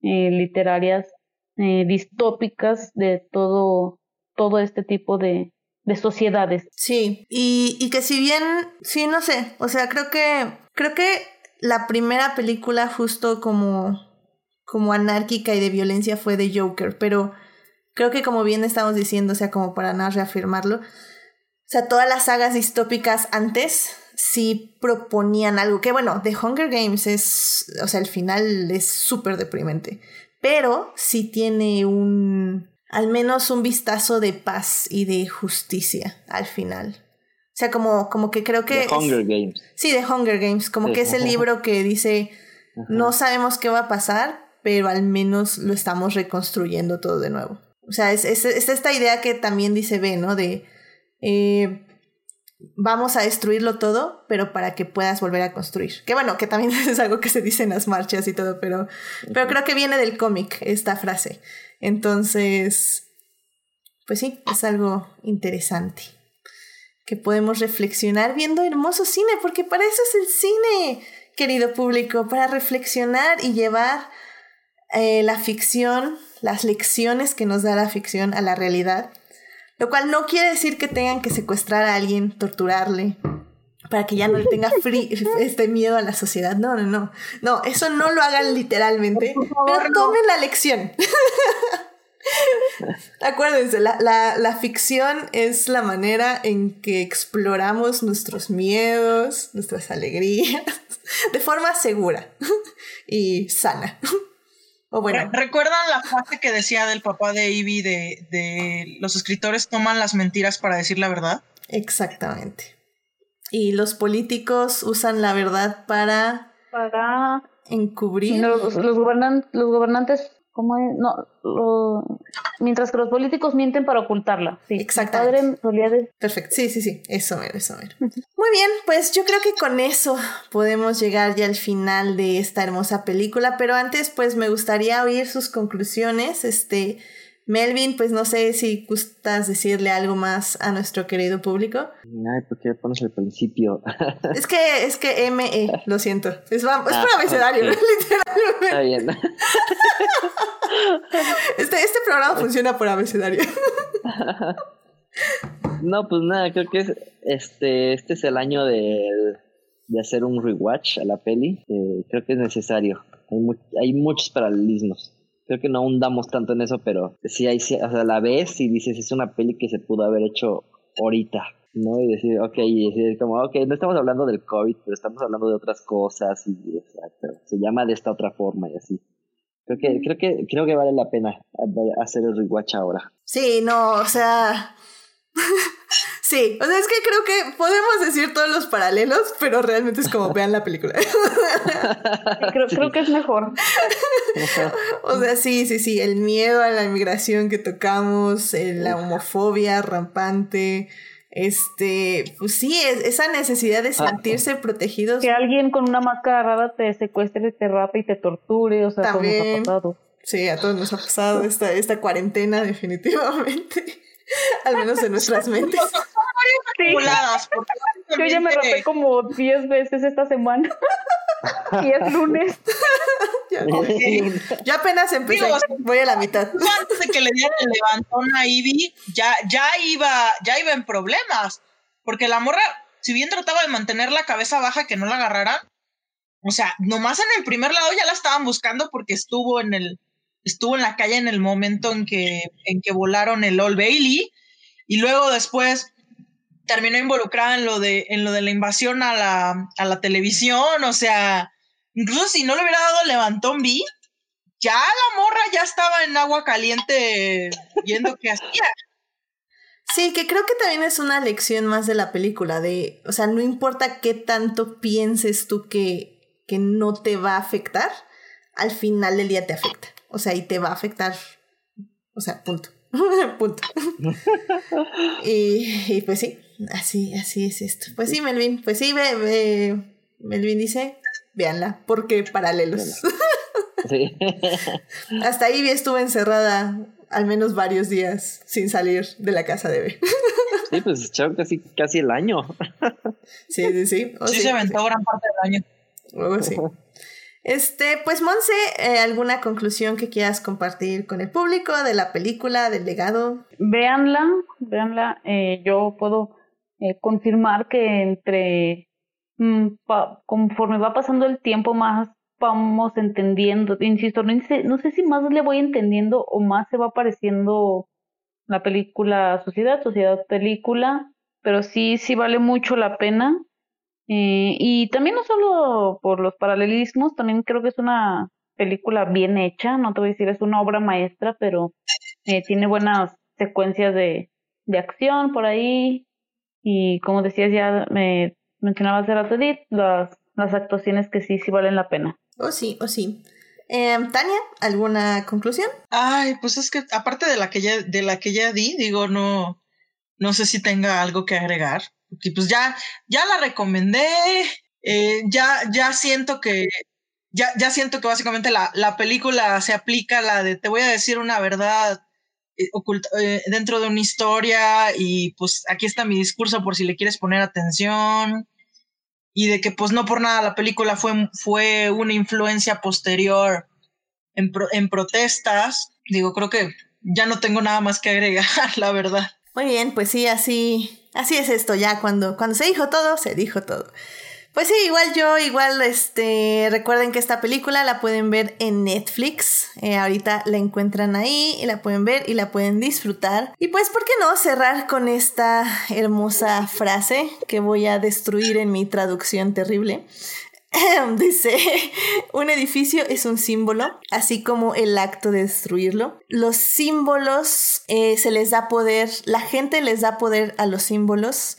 eh, literarias eh, distópicas de todo, todo este tipo de, de sociedades. Sí, y, y que si bien, sí, no sé, o sea, creo que, creo que la primera película justo como, como anárquica y de violencia fue de Joker, pero creo que como bien estamos diciendo, o sea, como para nada reafirmarlo, o sea, todas las sagas distópicas antes sí proponían algo que, bueno, The Hunger Games es, o sea, el final es súper deprimente, pero sí tiene un, al menos un vistazo de paz y de justicia al final. O sea, como, como que creo que... The Hunger Games. Sí, de Hunger Games. Como que es el libro que dice, no sabemos qué va a pasar, pero al menos lo estamos reconstruyendo todo de nuevo. O sea, es, es, esta idea que también dice B, ¿no? De eh, vamos a destruirlo todo, pero para que puedas volver a construir. Que bueno, que también es algo que se dice en las marchas y todo, pero, pero creo que viene del cómic esta frase. Entonces, pues sí, es algo interesante que podemos reflexionar viendo hermoso cine, porque para eso es el cine, querido público, para reflexionar y llevar eh, la ficción, las lecciones que nos da la ficción a la realidad. Lo cual no quiere decir que tengan que secuestrar a alguien, torturarle, para que ya no le tenga este miedo a la sociedad. No, no, no. No, eso no lo hagan literalmente, pero tomen la lección. Acuérdense, la, la, la, ficción es la manera en que exploramos nuestros miedos, nuestras alegrías, de forma segura y sana. O bueno. ¿Recuerdan la frase que decía del papá de Ivy de, de los escritores toman las mentiras para decir la verdad? Exactamente. Y los políticos usan la verdad para... Para encubrir. Los, los, los gobernantes No, mientras que los políticos mienten para ocultarla. Sí, exactamente. Perfecto, sí, sí, sí, eso mero, eso mero. Muy bien, pues yo creo que con eso podemos llegar ya al final de esta hermosa película, pero antes pues me gustaría oír sus conclusiones, este, Melvin, pues no sé si gustas decirle algo más a nuestro querido público. Ay, ¿por qué pones al principio? es que, es que ME, lo siento. Es, es ah, por abecedario, literalmente. Está bien. este, este programa funciona por abecedario. no, pues nada, creo que es, este, este es el año de, de hacer un rewatch a la peli. Eh, creo que es necesario. Hay, hay muchos paralelismos creo que no hundamos tanto en eso, pero sí hay, o sea, la ves y dices, es una peli que se pudo haber hecho ahorita, ¿no? Y decir, ok, y decir como, ok, no estamos hablando del COVID, pero estamos hablando de otras cosas y, o se llama de esta otra forma y así. Creo que, creo que, creo que vale la pena hacer el rewatch ahora. Sí, no, o sea, Sí, o sea, es que creo que podemos decir todos los paralelos, pero realmente es como vean la película. creo, creo que es mejor. o sea, sí, sí, sí, el miedo a la inmigración que tocamos, eh, la homofobia rampante, este, pues sí, esa necesidad de ah, sentirse protegidos. Que alguien con una máscara rara te secuestre, te rape y te torture, o sea, También. como ha pasado. Sí, a todos nos ha pasado esta, esta cuarentena, definitivamente. Al menos en nuestras mentes. Yo ya me rapé como 10 veces esta semana. y es lunes. ya, apenas empecé. voy a la mitad. Antes de que le dieran el levantón a Ivy, ya, ya, iba, ya iba en problemas. Porque la morra, si bien trataba de mantener la cabeza baja, que no la agarrara, o sea, nomás en el primer lado ya la estaban buscando porque estuvo en el, estuvo en la calle en el momento en que, en que volaron el Old Bailey. Y luego después terminó involucrada en lo de, en lo de la invasión a la, a la televisión, o sea, incluso si no le hubiera dado levantón B, ya la morra ya estaba en agua caliente viendo qué hacía. Sí, que creo que también es una lección más de la película, de, o sea, no importa qué tanto pienses tú que, que no te va a afectar, al final del día te afecta. O sea, y te va a afectar, o sea, punto. punto. y, y, pues sí, así, así es esto. Pues sí, Melvin, pues sí, ve, Melvin dice, véanla, porque paralelos. Sí. Hasta ahí estuve encerrada al menos varios días sin salir de la casa de B. Sí, pues echaron casi, casi el año. Sí, sí, sí. sí, se aventó gran parte del año. Oh, sí. Este, pues Monse, eh, ¿alguna conclusión que quieras compartir con el público de la película, del legado? Véanla, véanla. Eh, yo puedo eh, confirmar que entre mm, conforme va pasando el tiempo más vamos entendiendo, insisto, no sé, si más le voy entendiendo o más se va apareciendo la película Sociedad, Sociedad Película, pero sí, sí vale mucho la pena. Eh, y también no solo por los paralelismos, también creo que es una película bien hecha, no te voy a decir es una obra maestra, pero eh, tiene buenas secuencias de, de acción por ahí, y como decías ya, me mencionabas de la Edith, las, las actuaciones que sí, sí valen la pena. Oh, sí, oh, sí. Em, Tania, ¿alguna conclusión? Ay, pues es que aparte de la que ya, de la que ya di, digo, no, no sé si tenga algo que agregar. Porque pues ya, ya la recomendé, eh, ya, ya siento que, ya, ya siento que básicamente la, la película se aplica la de te voy a decir una verdad eh, oculta, eh, dentro de una historia y pues aquí está mi discurso por si le quieres poner atención y de que pues no por nada la película fue, fue una influencia posterior en, en protestas. Digo, creo que ya no tengo nada más que agregar, la verdad. Muy bien, pues sí, así, así es esto ya, cuando, cuando se dijo todo, se dijo todo. Pues sí, igual yo, igual, este, recuerden que esta película la pueden ver en Netflix. Eh, ahorita la encuentran ahí y la pueden ver y la pueden disfrutar. Y pues, ¿por qué no cerrar con esta hermosa frase que voy a destruir en mi traducción terrible? Dice, un edificio es un símbolo, así como el acto de destruirlo. Los símbolos eh, se les da poder, la gente les da poder a los símbolos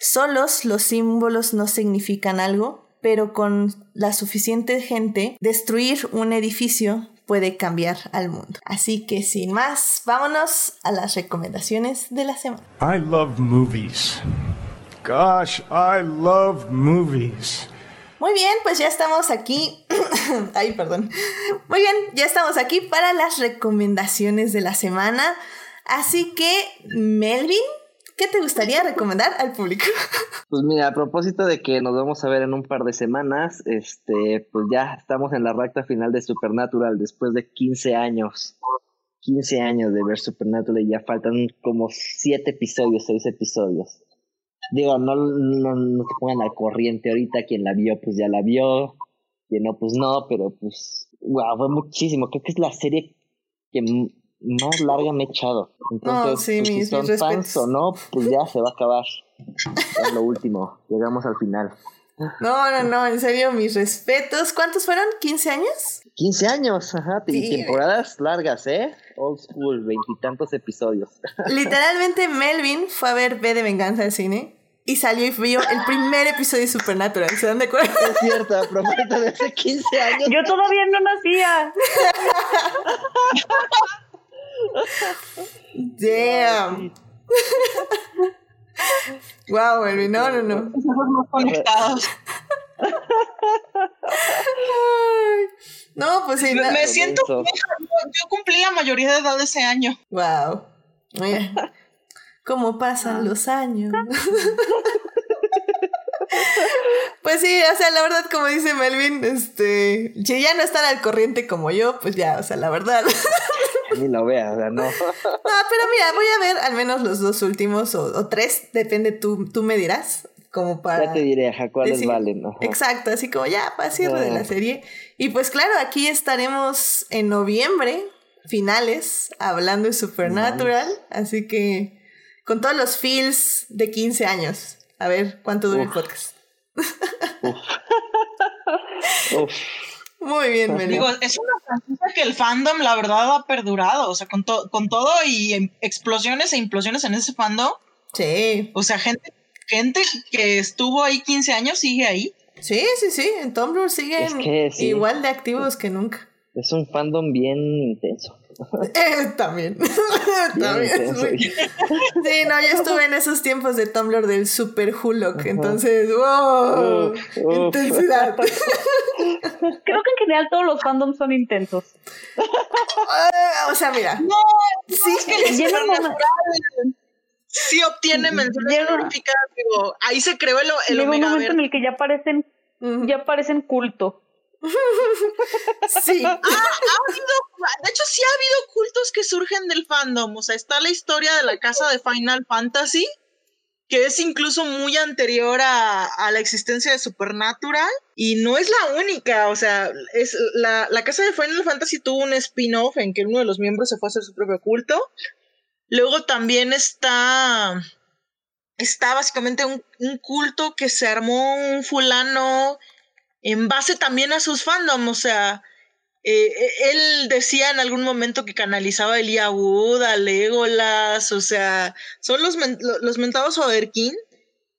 Solos los símbolos no significan algo, pero con la suficiente gente, destruir un edificio puede cambiar al mundo. Así que sin más, vámonos a las recomendaciones de la semana. I love movies. Gosh, I love movies. Muy bien, pues ya estamos aquí. Ay, perdón. Muy bien, ya estamos aquí para las recomendaciones de la semana. Así que, Melvin, ¿Qué te gustaría recomendar al público? Pues mira, a propósito de que nos vamos a ver en un par de semanas, este, pues ya estamos en la recta final de Supernatural después de 15 años. 15 años de ver Supernatural y ya faltan como 7 episodios, 6 episodios. Digo, no, no, no se pongan al corriente ahorita, quien la vio pues ya la vio, quien no pues no, pero pues, wow, fue muchísimo. Creo que es la serie que más larga me he echado. Entonces, pues, si son fans o no, pues ya se va a acabar. es lo último. Llegamos al final. No, no, no, en serio, mis respetos. ¿Cuántos fueron? ¿15 años? 15 años, ajá. Temporadas largas, ¿eh? Old school, veintitantos episodios. Literalmente, Melvin fue a ver B de Venganza al cine y salió y vio el primer episodio de Supernatural. ¿Se dan de acuerdo? Es cierto, prometo de hace 15 años. Yo todavía no nacía. Damn. wow, Melvin, no, no, no. Estamos conectados. No, pues sí. Me, siento Yo, cumplí la mayoría de edad ese año. Wow. ¿Cómo pasan ah. los años? Pues sí, o sea, la verdad, como dice Melvin, este, si ya no están al corriente como yo, pues ya, o sea, la verdad. Ni lo veas, o sea, no. No, pero mira, voy a ver al menos los dos últimos o, tres, depende, tú, tú me dirás, como para... Ya te diré, a cuáles valen, ¿no? Exacto, así como ya, para cierre de la serie. Y pues claro, aquí estaremos en noviembre, finales, hablando de Supernatural, así que con todos los feels de 15 años. A ver cuánto dura el podcast. Muy bien, Meli. Digo, es una franquicia que el fandom, la verdad, ha perdurado. O sea, con, con todo y em, explosiones e implosiones en ese fandom. Sí. O sea, gente, gente que estuvo ahí 15 años sigue ahí. Sí, sí, sí. En Tumblr siguen igual de activos que nunca. Es un fandom bien intenso. Eh, también. también. Sí, no, yo estuve en esos tiempos de Tumblr del Super Hulk, entonces, wow, intensidad. Creo que en general todos los fandoms son intensos. O sea, mira. No, sí, es que sí obtiene menciones glorificadas, digo, ahí se creó el, el Llega un momento en el que ya parecen, ya parecen culto. Sí. ha habido, de hecho, sí ha habido cultos que surgen del fandom. O sea, está la historia de la casa de Final Fantasy, que es incluso muy anterior a, la existencia de Supernatural. Y no es la única. O sea, es la, casa de Final Fantasy tuvo un spin-off en que uno de los miembros se fue a hacer su propio culto. Luego también está. Está básicamente un, un culto que se armó un fulano en base también a sus fandom, o sea, eh, eh, él decía en algún momento que canalizaba a Elia Wood, a Legolas, o sea, son los, los mentados Oderkin,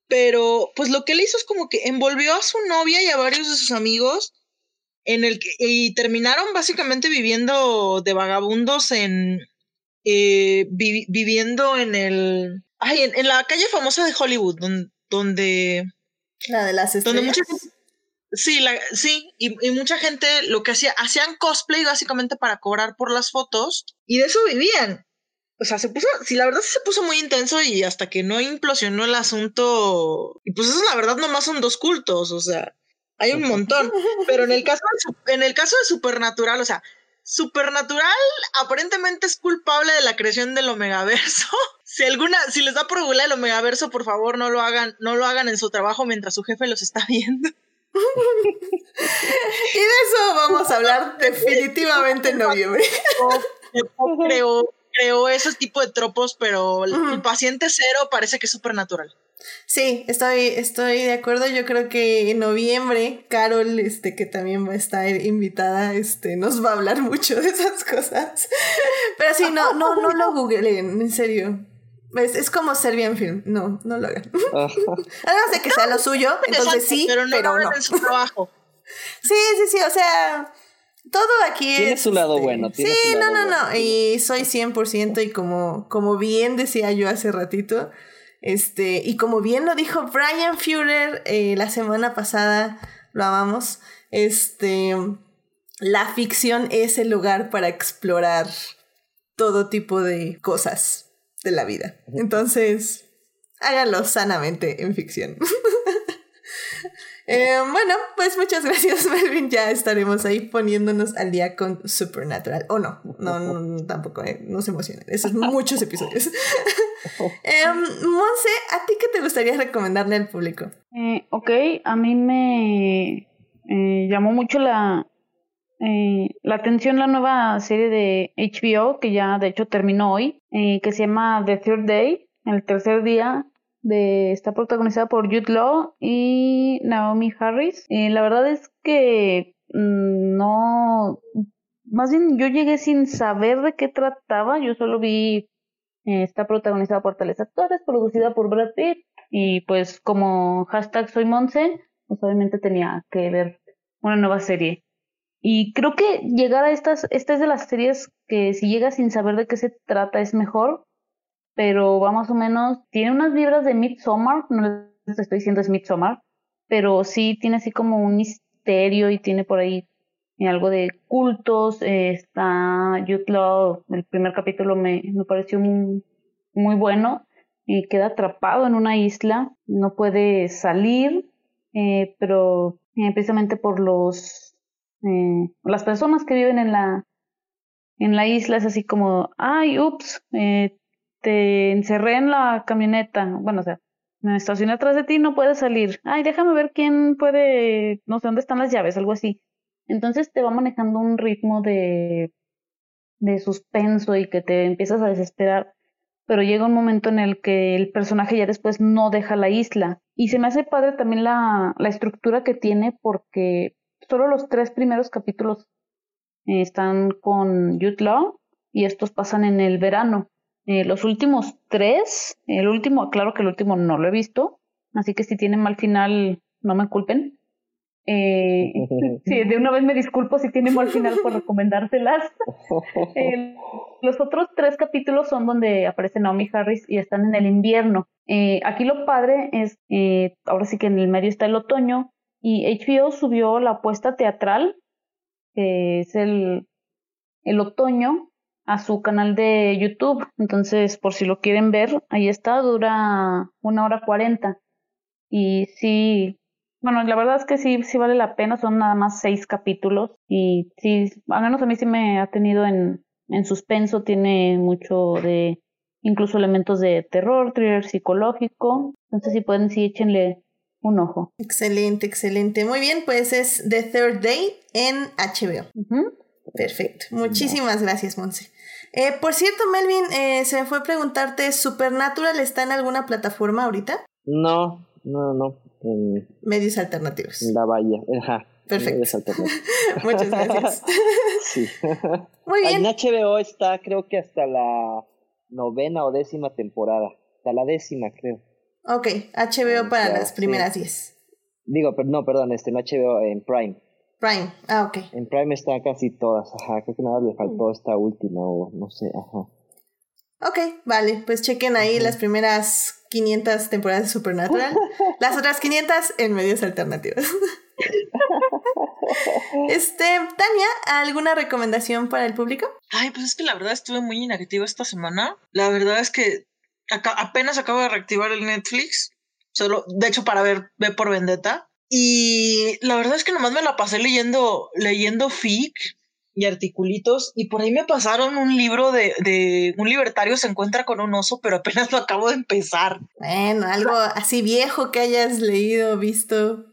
pero pues lo que él hizo es como que envolvió a su novia y a varios de sus amigos en el que, y terminaron básicamente viviendo de vagabundos en eh, viviendo en el ay, en, la calle famosa de Hollywood donde, la de las estrellas. Sí, la, sí, y, mucha gente lo que hacía, hacían cosplay básicamente para cobrar por las fotos y de eso vivían. O sea, se puso, sí, la verdad se puso muy intenso y hasta que no implosionó el asunto, y pues eso la verdad nomás son dos cultos, o sea, hay un montón. Pero en el caso de, en el caso de Supernatural, o sea, Supernatural aparentemente es culpable de la creación del Omegaverso. Si alguna, si les da por el Omegaverso, por favor no lo hagan, no lo hagan en su trabajo mientras su jefe los está viendo. y de eso vamos a hablar definitivamente en noviembre. creo, creo ese tipo de tropos, pero el paciente cero parece que es súper natural. Sí, estoy, estoy de acuerdo. Yo creo que en noviembre, Carol, este, que también va a estar invitada, este, nos va a hablar mucho de esas cosas. Pero sí, no, no, no lo googleen, en serio. Es, es como Serbian Film. No, no lo hagan. Además de que sea lo suyo, entonces sí, pero no. Pero no. su trabajo. sí, sí, sí, o sea, todo aquí tiene es... su lado este, bueno. sí, no, no, no. Y soy 100% y como, como bien decía yo hace ratito, este, y como bien lo dijo Brian Führer eh, la semana pasada, lo amamos, este, la ficción es el lugar para explorar todo tipo de cosas de la vida. Entonces, háganlo sanamente en ficción. Eh, bueno, pues muchas gracias, Melvin. Ya estaremos ahí poniéndonos al día con Supernatural. O no, no, no, tampoco, eh, no se emocionen. Esos muchos episodios. eh, Monse, ¿a ti qué te gustaría recomendarle al público? Eh, ok, a mí me llamó mucho la, eh, la atención la nueva serie de HBO, que ya de hecho terminó hoy, eh, que se llama The Third Day, el tercer día, de, está protagonizada por Jude Law y Naomi Harris. Eh, la verdad es que mm, no, más bien yo llegué sin saber de qué trataba, yo solo vi, está protagonizada por tales actores, producida por Brad Pitt, y pues como hashtag soy Monse, pues obviamente tenía que ver una nueva serie. Y creo que llegar a estas, esta es de las series que si llegas sin saber de qué se trata es mejor, pero va más o menos, tiene unas vibras de Midsommar, no les estoy diciendo es Midsommar, pero sí tiene así como un misterio y tiene por ahí algo de cultos, está Youth Law, el primer capítulo me, me pareció muy, bueno, y queda atrapado en una isla, no puede salir, eh, pero eh, precisamente por los eh, las personas que viven en la en la isla es así como, ay, ups, te encerré en la camioneta, bueno, o sea, me estacioné atrás de ti, no puedes salir, ay, déjame ver quién puede, no sé dónde están las llaves, algo así. Entonces te va manejando un ritmo de, de suspenso y que te empiezas a desesperar pero llega un momento en el que el personaje ya después no deja la isla. Y se me hace padre también la, la estructura que tiene porque solo los tres primeros capítulos eh, están con Youth Law y estos pasan en el verano. Eh, los últimos tres, el último, claro que el último no lo he visto, así que si tiene mal final, no me culpen. Eh, sí, de una vez me disculpo si tiene mal final por recomendárselas. los otros tres capítulos son donde aparece Naomi Harris y están en el invierno. Eh, aquí lo padre es, eh, ahora sí que en el medio está el otoño y HBO subió la apuesta teatral, que es el, el otoño, a su canal de YouTube. Entonces, por si lo quieren ver, ahí está, dura una hora cuarenta. Y sí, bueno, la verdad es que sí, sí vale la pena, son nada más seis capítulos y sí, al menos a mí sí me ha tenido en, en suspenso, tiene mucho de, incluso elementos de terror, thriller psicológico, entonces si pueden, sí, échenle un ojo. Excelente, excelente. Muy bien, pues es The Third Day en HBO. Perfecto. Muchísimas gracias, Monse. Eh, por cierto, Melvin, eh, se me fue a preguntarte, ¿Supernatural está en alguna plataforma ahorita? No, no, no medios alternativos. En la bahía, ajá. Perfecto. Muchas gracias. sí. Muy bien. En HBO está, creo que hasta la novena o décima temporada. Hasta la décima, creo. Ok, HBO para las primeras diez. Digo, pero no, perdón, este, en HBO, en Prime. Prime, ah, ok. En Prime está casi todas, ajá. Creo que nada le faltó mm. esta última o no sé, ajá. Ok, vale, pues chequen ahí las primeras 500 temporadas de Supernatural, las otras 500 en medios alternativos. este, Tania, ¿alguna recomendación para el público? Ay, pues es que la verdad estuve muy inactiva esta semana. La verdad es que apenas acabo de reactivar el Netflix, solo, de hecho, para ver Ve por Vendetta. Y la verdad es que nomás me la pasé leyendo, leyendo fic y articulitos y por ahí me pasaron un libro de, de, un libertario se encuentra con un oso, pero apenas lo acabo de empezar. Bueno, algo así viejo que hayas leído, visto,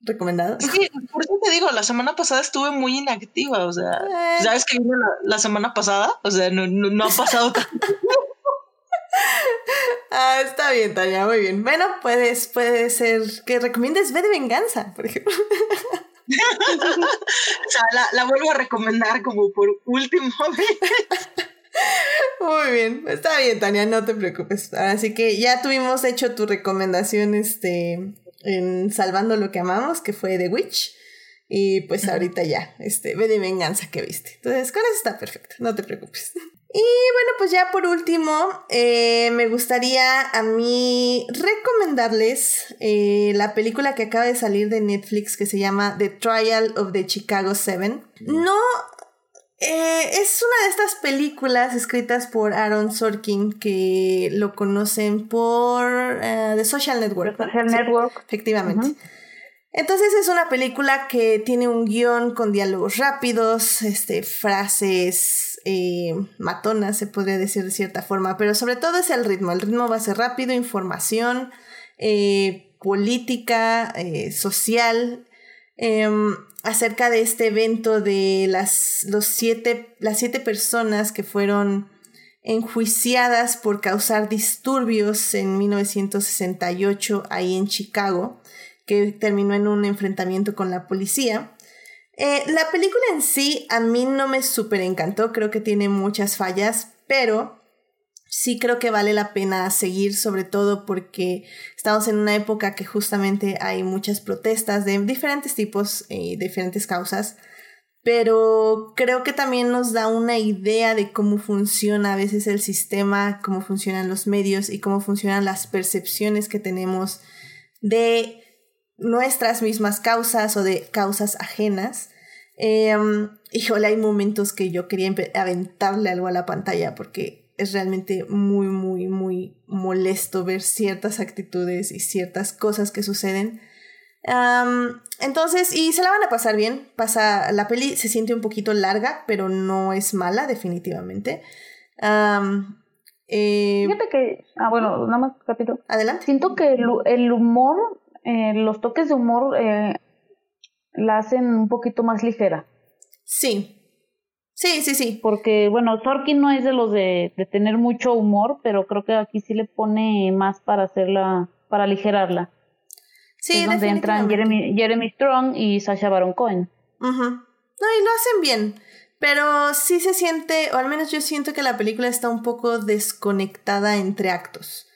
recomendado. Sí, por eso te digo, la semana pasada estuve muy inactiva, o sea, eh. ¿sabes que vino la, semana pasada? O sea, no, no, ha pasado tanto. ah, está bien, Tania, muy bien. Bueno, puedes, puede ser que recomiendes V de Venganza, por ejemplo. o sea, la, vuelvo a recomendar como por último Muy bien, está bien, Tania, no te preocupes. Así que ya tuvimos hecho tu recomendación este, en Salvando lo que amamos, que fue The Witch. Y pues ahorita ya, este, ve de venganza que viste. Entonces, con eso está perfecto, no te preocupes. Y bueno, pues ya por último, eh, me gustaría a mí recomendarles eh, la película que acaba de salir de Netflix que se llama The Trial of the Chicago Seven. No, eh, es una de estas películas escritas por Aaron Sorkin que lo conocen por The Social Network. The Social Network. efectivamente. Entonces es una película que tiene un guion con diálogos rápidos, este, frases eh, matonas, se podría decir de cierta forma, pero sobre todo es el ritmo. El ritmo va a ser rápido, información, eh, política, eh, social, em, acerca de este evento de las, los siete, las siete personas que fueron enjuiciadas por causar disturbios en 1968 ahí en Chicago que terminó en un enfrentamiento con la policía. Eh, la película en sí a mí no me súper encantó, creo que tiene muchas fallas, pero sí creo que vale la pena seguir, sobre todo porque estamos en una época que justamente hay muchas protestas de diferentes tipos y diferentes causas, pero creo que también nos da una idea de cómo funciona a veces el sistema, cómo funcionan los medios y cómo funcionan las percepciones que tenemos de nuestras mismas causas o de causas ajenas. Em, híjole, hay momentos que yo quería aventarle algo a la pantalla porque es realmente muy, muy, muy molesto ver ciertas actitudes y ciertas cosas que suceden. entonces, y se la van a pasar bien. Pasa, la peli se siente un poquito larga, pero no es mala, definitivamente. Eh, Fíjate que, ah, bueno, nada más capítulo. Adelante. Siento que el, humor, eh, los toques de humor eh, la hacen un poquito más ligera. Sí. Sí, sí, sí. Porque, bueno, Sorkin no es de los de, de tener mucho humor, pero creo que aquí sí le pone más para hacerla, para aligerarla. Sí, es donde entran Jeremy, Jeremy Strong y Sasha Baron Cohen. No, y lo hacen bien. Pero sí se siente, o al menos yo siento que la película está un poco desconectada entre actos.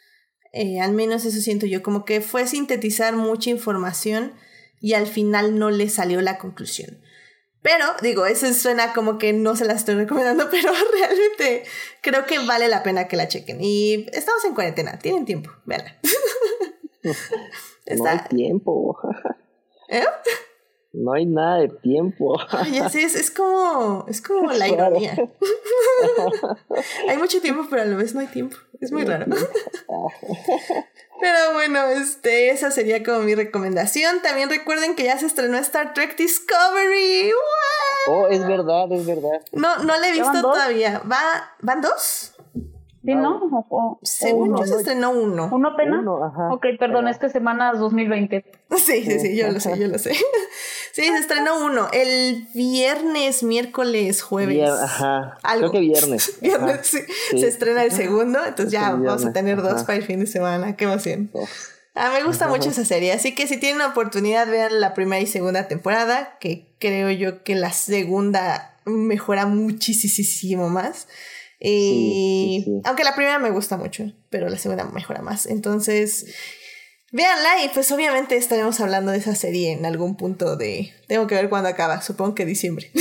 Eh, al menos eso siento yo, como que fue sintetizar mucha información y al final no le salió la conclusión. Pero, digo, eso suena como que no se la estoy recomendando, pero realmente creo que vale la pena que la chequen. Y estamos en cuarentena, tienen tiempo, véanla. No hay tiempo. ¿Eh? No hay nada de tiempo. ya sé, es, como, es como la ironía. hay mucho tiempo, pero a la vez no hay tiempo. Es muy raro. Pero bueno, este, esa sería como mi recomendación. También recuerden que ya se estrenó Star Trek Discovery. Oh, es verdad, es verdad. No, no la he visto todavía. ¿Va, ¿Van dos? ¿Sí, no? O, Según yo se estrenó uno. ¿Uno apenas? Uno, ajá. Ok, perdón, es que semanas 2020. Sí, sí, sí, yo lo sé, yo lo sé. Sí, se estrenó uno. El viernes, miércoles, jueves. ajá. Creo que viernes. viernes, sí. Se estrena el segundo, entonces ya vamos a tener dos para el fin de semana. Qué emoción. Ah, me gusta mucho esa serie, así que si tienen la oportunidad, vean la primera y segunda temporada, que creo yo que la segunda mejora muchísimo más. Y aunque la primera me gusta mucho, pero la segunda mejora más. Entonces, véanla y pues obviamente estaremos hablando de esa serie en algún punto de... Tengo que ver cuándo acaba, supongo que diciembre.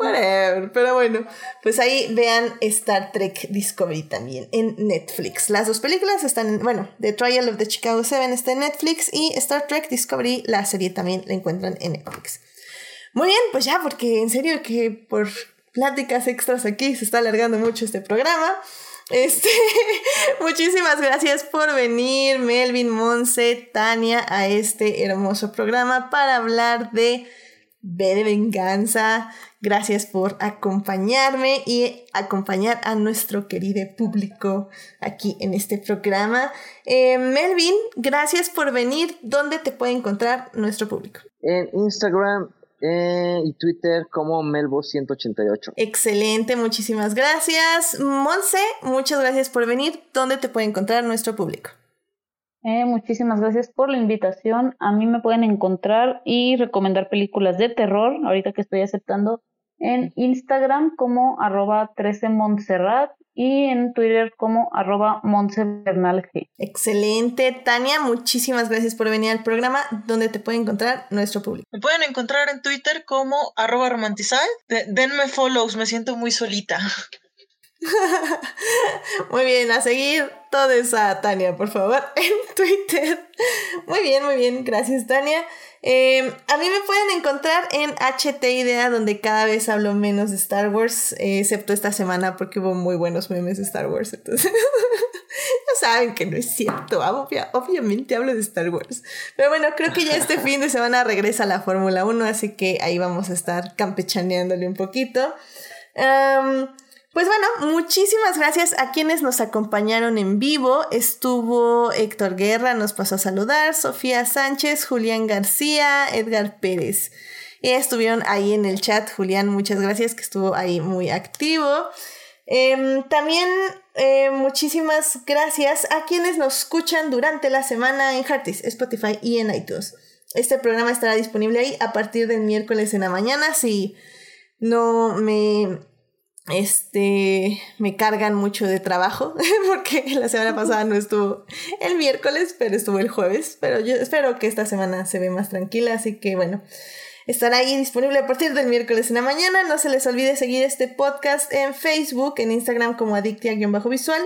Whatever. Pero bueno, pues ahí vean Star Trek Discovery también en Netflix. Las dos películas están, bueno, The Trial of the Chicago Seven está en Netflix y Star Trek Discovery, la serie también la encuentran en Netflix. Muy bien, pues ya, porque en serio que por pláticas extras aquí, se está alargando mucho este programa. Este, muchísimas gracias por venir, Melvin, Monse, Tania, a este hermoso programa para hablar de B de Venganza. Gracias por acompañarme y acompañar a nuestro querido público aquí en este programa. Eh, Melvin, gracias por venir. ¿Dónde te puede encontrar nuestro público? En Instagram eh, y Twitter como Melbo188. Excelente, muchísimas gracias. Monse, muchas gracias por venir. ¿Dónde te puede encontrar nuestro público? Eh, muchísimas gracias por la invitación. A mí me pueden encontrar y recomendar películas de terror, ahorita que estoy aceptando, en Instagram como arroba 13 Montserrat y en Twitter como arroba G. Excelente. Tania, muchísimas gracias por venir al programa. ¿Dónde te puede encontrar nuestro público? Me pueden encontrar en Twitter como arroba romantizar. denme follows, me siento muy solita. muy bien, a seguir todo a Tania, por favor, en Twitter. Muy bien, muy bien, gracias Tania. Em, a mí me pueden encontrar en HT Idea, donde cada vez hablo menos de Star Wars, excepto esta semana porque hubo muy buenos memes de Star Wars. Entonces, ya saben que no es cierto. obviamente hablo de Star Wars. Pero bueno, creo que ya este fin de semana regresa la Fórmula 1, así que ahí vamos a estar campechaneándole un poquito. Pues bueno, muchísimas gracias a quienes nos acompañaron en vivo. Estuvo Héctor Guerra, nos pasó a saludar, Sofía Sánchez, Julián García, Edgar Pérez. Y estuvieron ahí en el chat, Julián, muchas gracias, que estuvo ahí muy activo. Em, también eh, muchísimas gracias a quienes nos escuchan durante la semana en Heartis, Spotify y en iTunes. Este programa estará disponible ahí a partir del miércoles en la mañana. Si no me este, me cargan mucho de trabajo porque la semana pasada no estuvo el miércoles, pero estuvo el jueves. Pero yo espero que esta semana se ve más tranquila, así que bueno, estará ahí disponible a partir del miércoles en la mañana. No se les olvide seguir este podcast en Facebook, en Instagram como adictia-visual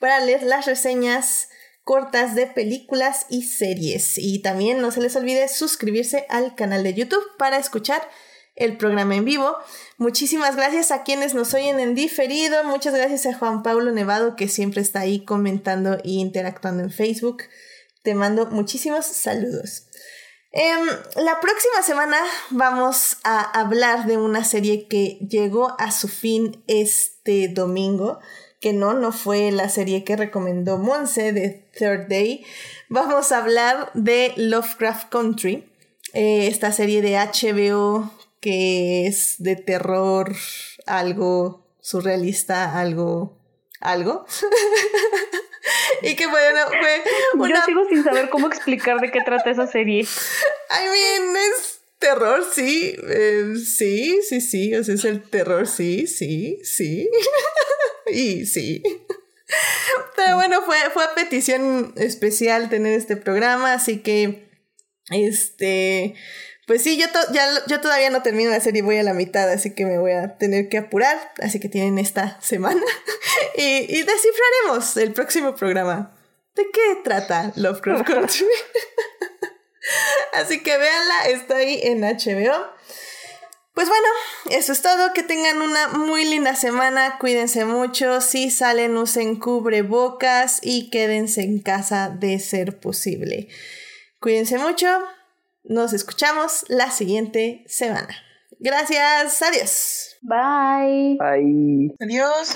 para leer las reseñas cortas de películas y series. Y también no se les olvide suscribirse al canal de YouTube para escuchar el programa en vivo. Muchísimas gracias a quienes nos oyen en diferido. Muchas gracias a Juan Pablo Nevado que siempre está ahí comentando e interactuando en Facebook. Te mando muchísimos saludos. Em, la próxima semana vamos a hablar de una serie que llegó a su fin este domingo que no, no fue la serie que recomendó Monse de Third Day. Vamos a hablar de Lovecraft Country, eh, esta serie de HBO que es de terror, algo surrealista, algo, algo. y que bueno, fue una... Yo sigo sin saber cómo explicar de qué trata esa serie. I mean, es terror, sí, eh, sí, sí, sí, o sea, es el terror, sí, sí, sí. y sí. Pero bueno, fue, fue a petición especial tener este programa, así que, este, pues sí, yo, ya, yo todavía no termino la serie, voy a la mitad, así que me voy a tener que apurar, así que tienen esta semana y, y descifraremos el próximo programa. ¿De qué trata Lovecraft Country? así que véanla, está ahí en HBO. Pues bueno, eso es todo. Que tengan una muy linda semana. Cuídense mucho. Si salen, usen cubrebocas y quédense en casa de ser posible. Cuídense mucho. Nos escuchamos la siguiente semana. Gracias. Adiós. Bye. Bye. Adiós.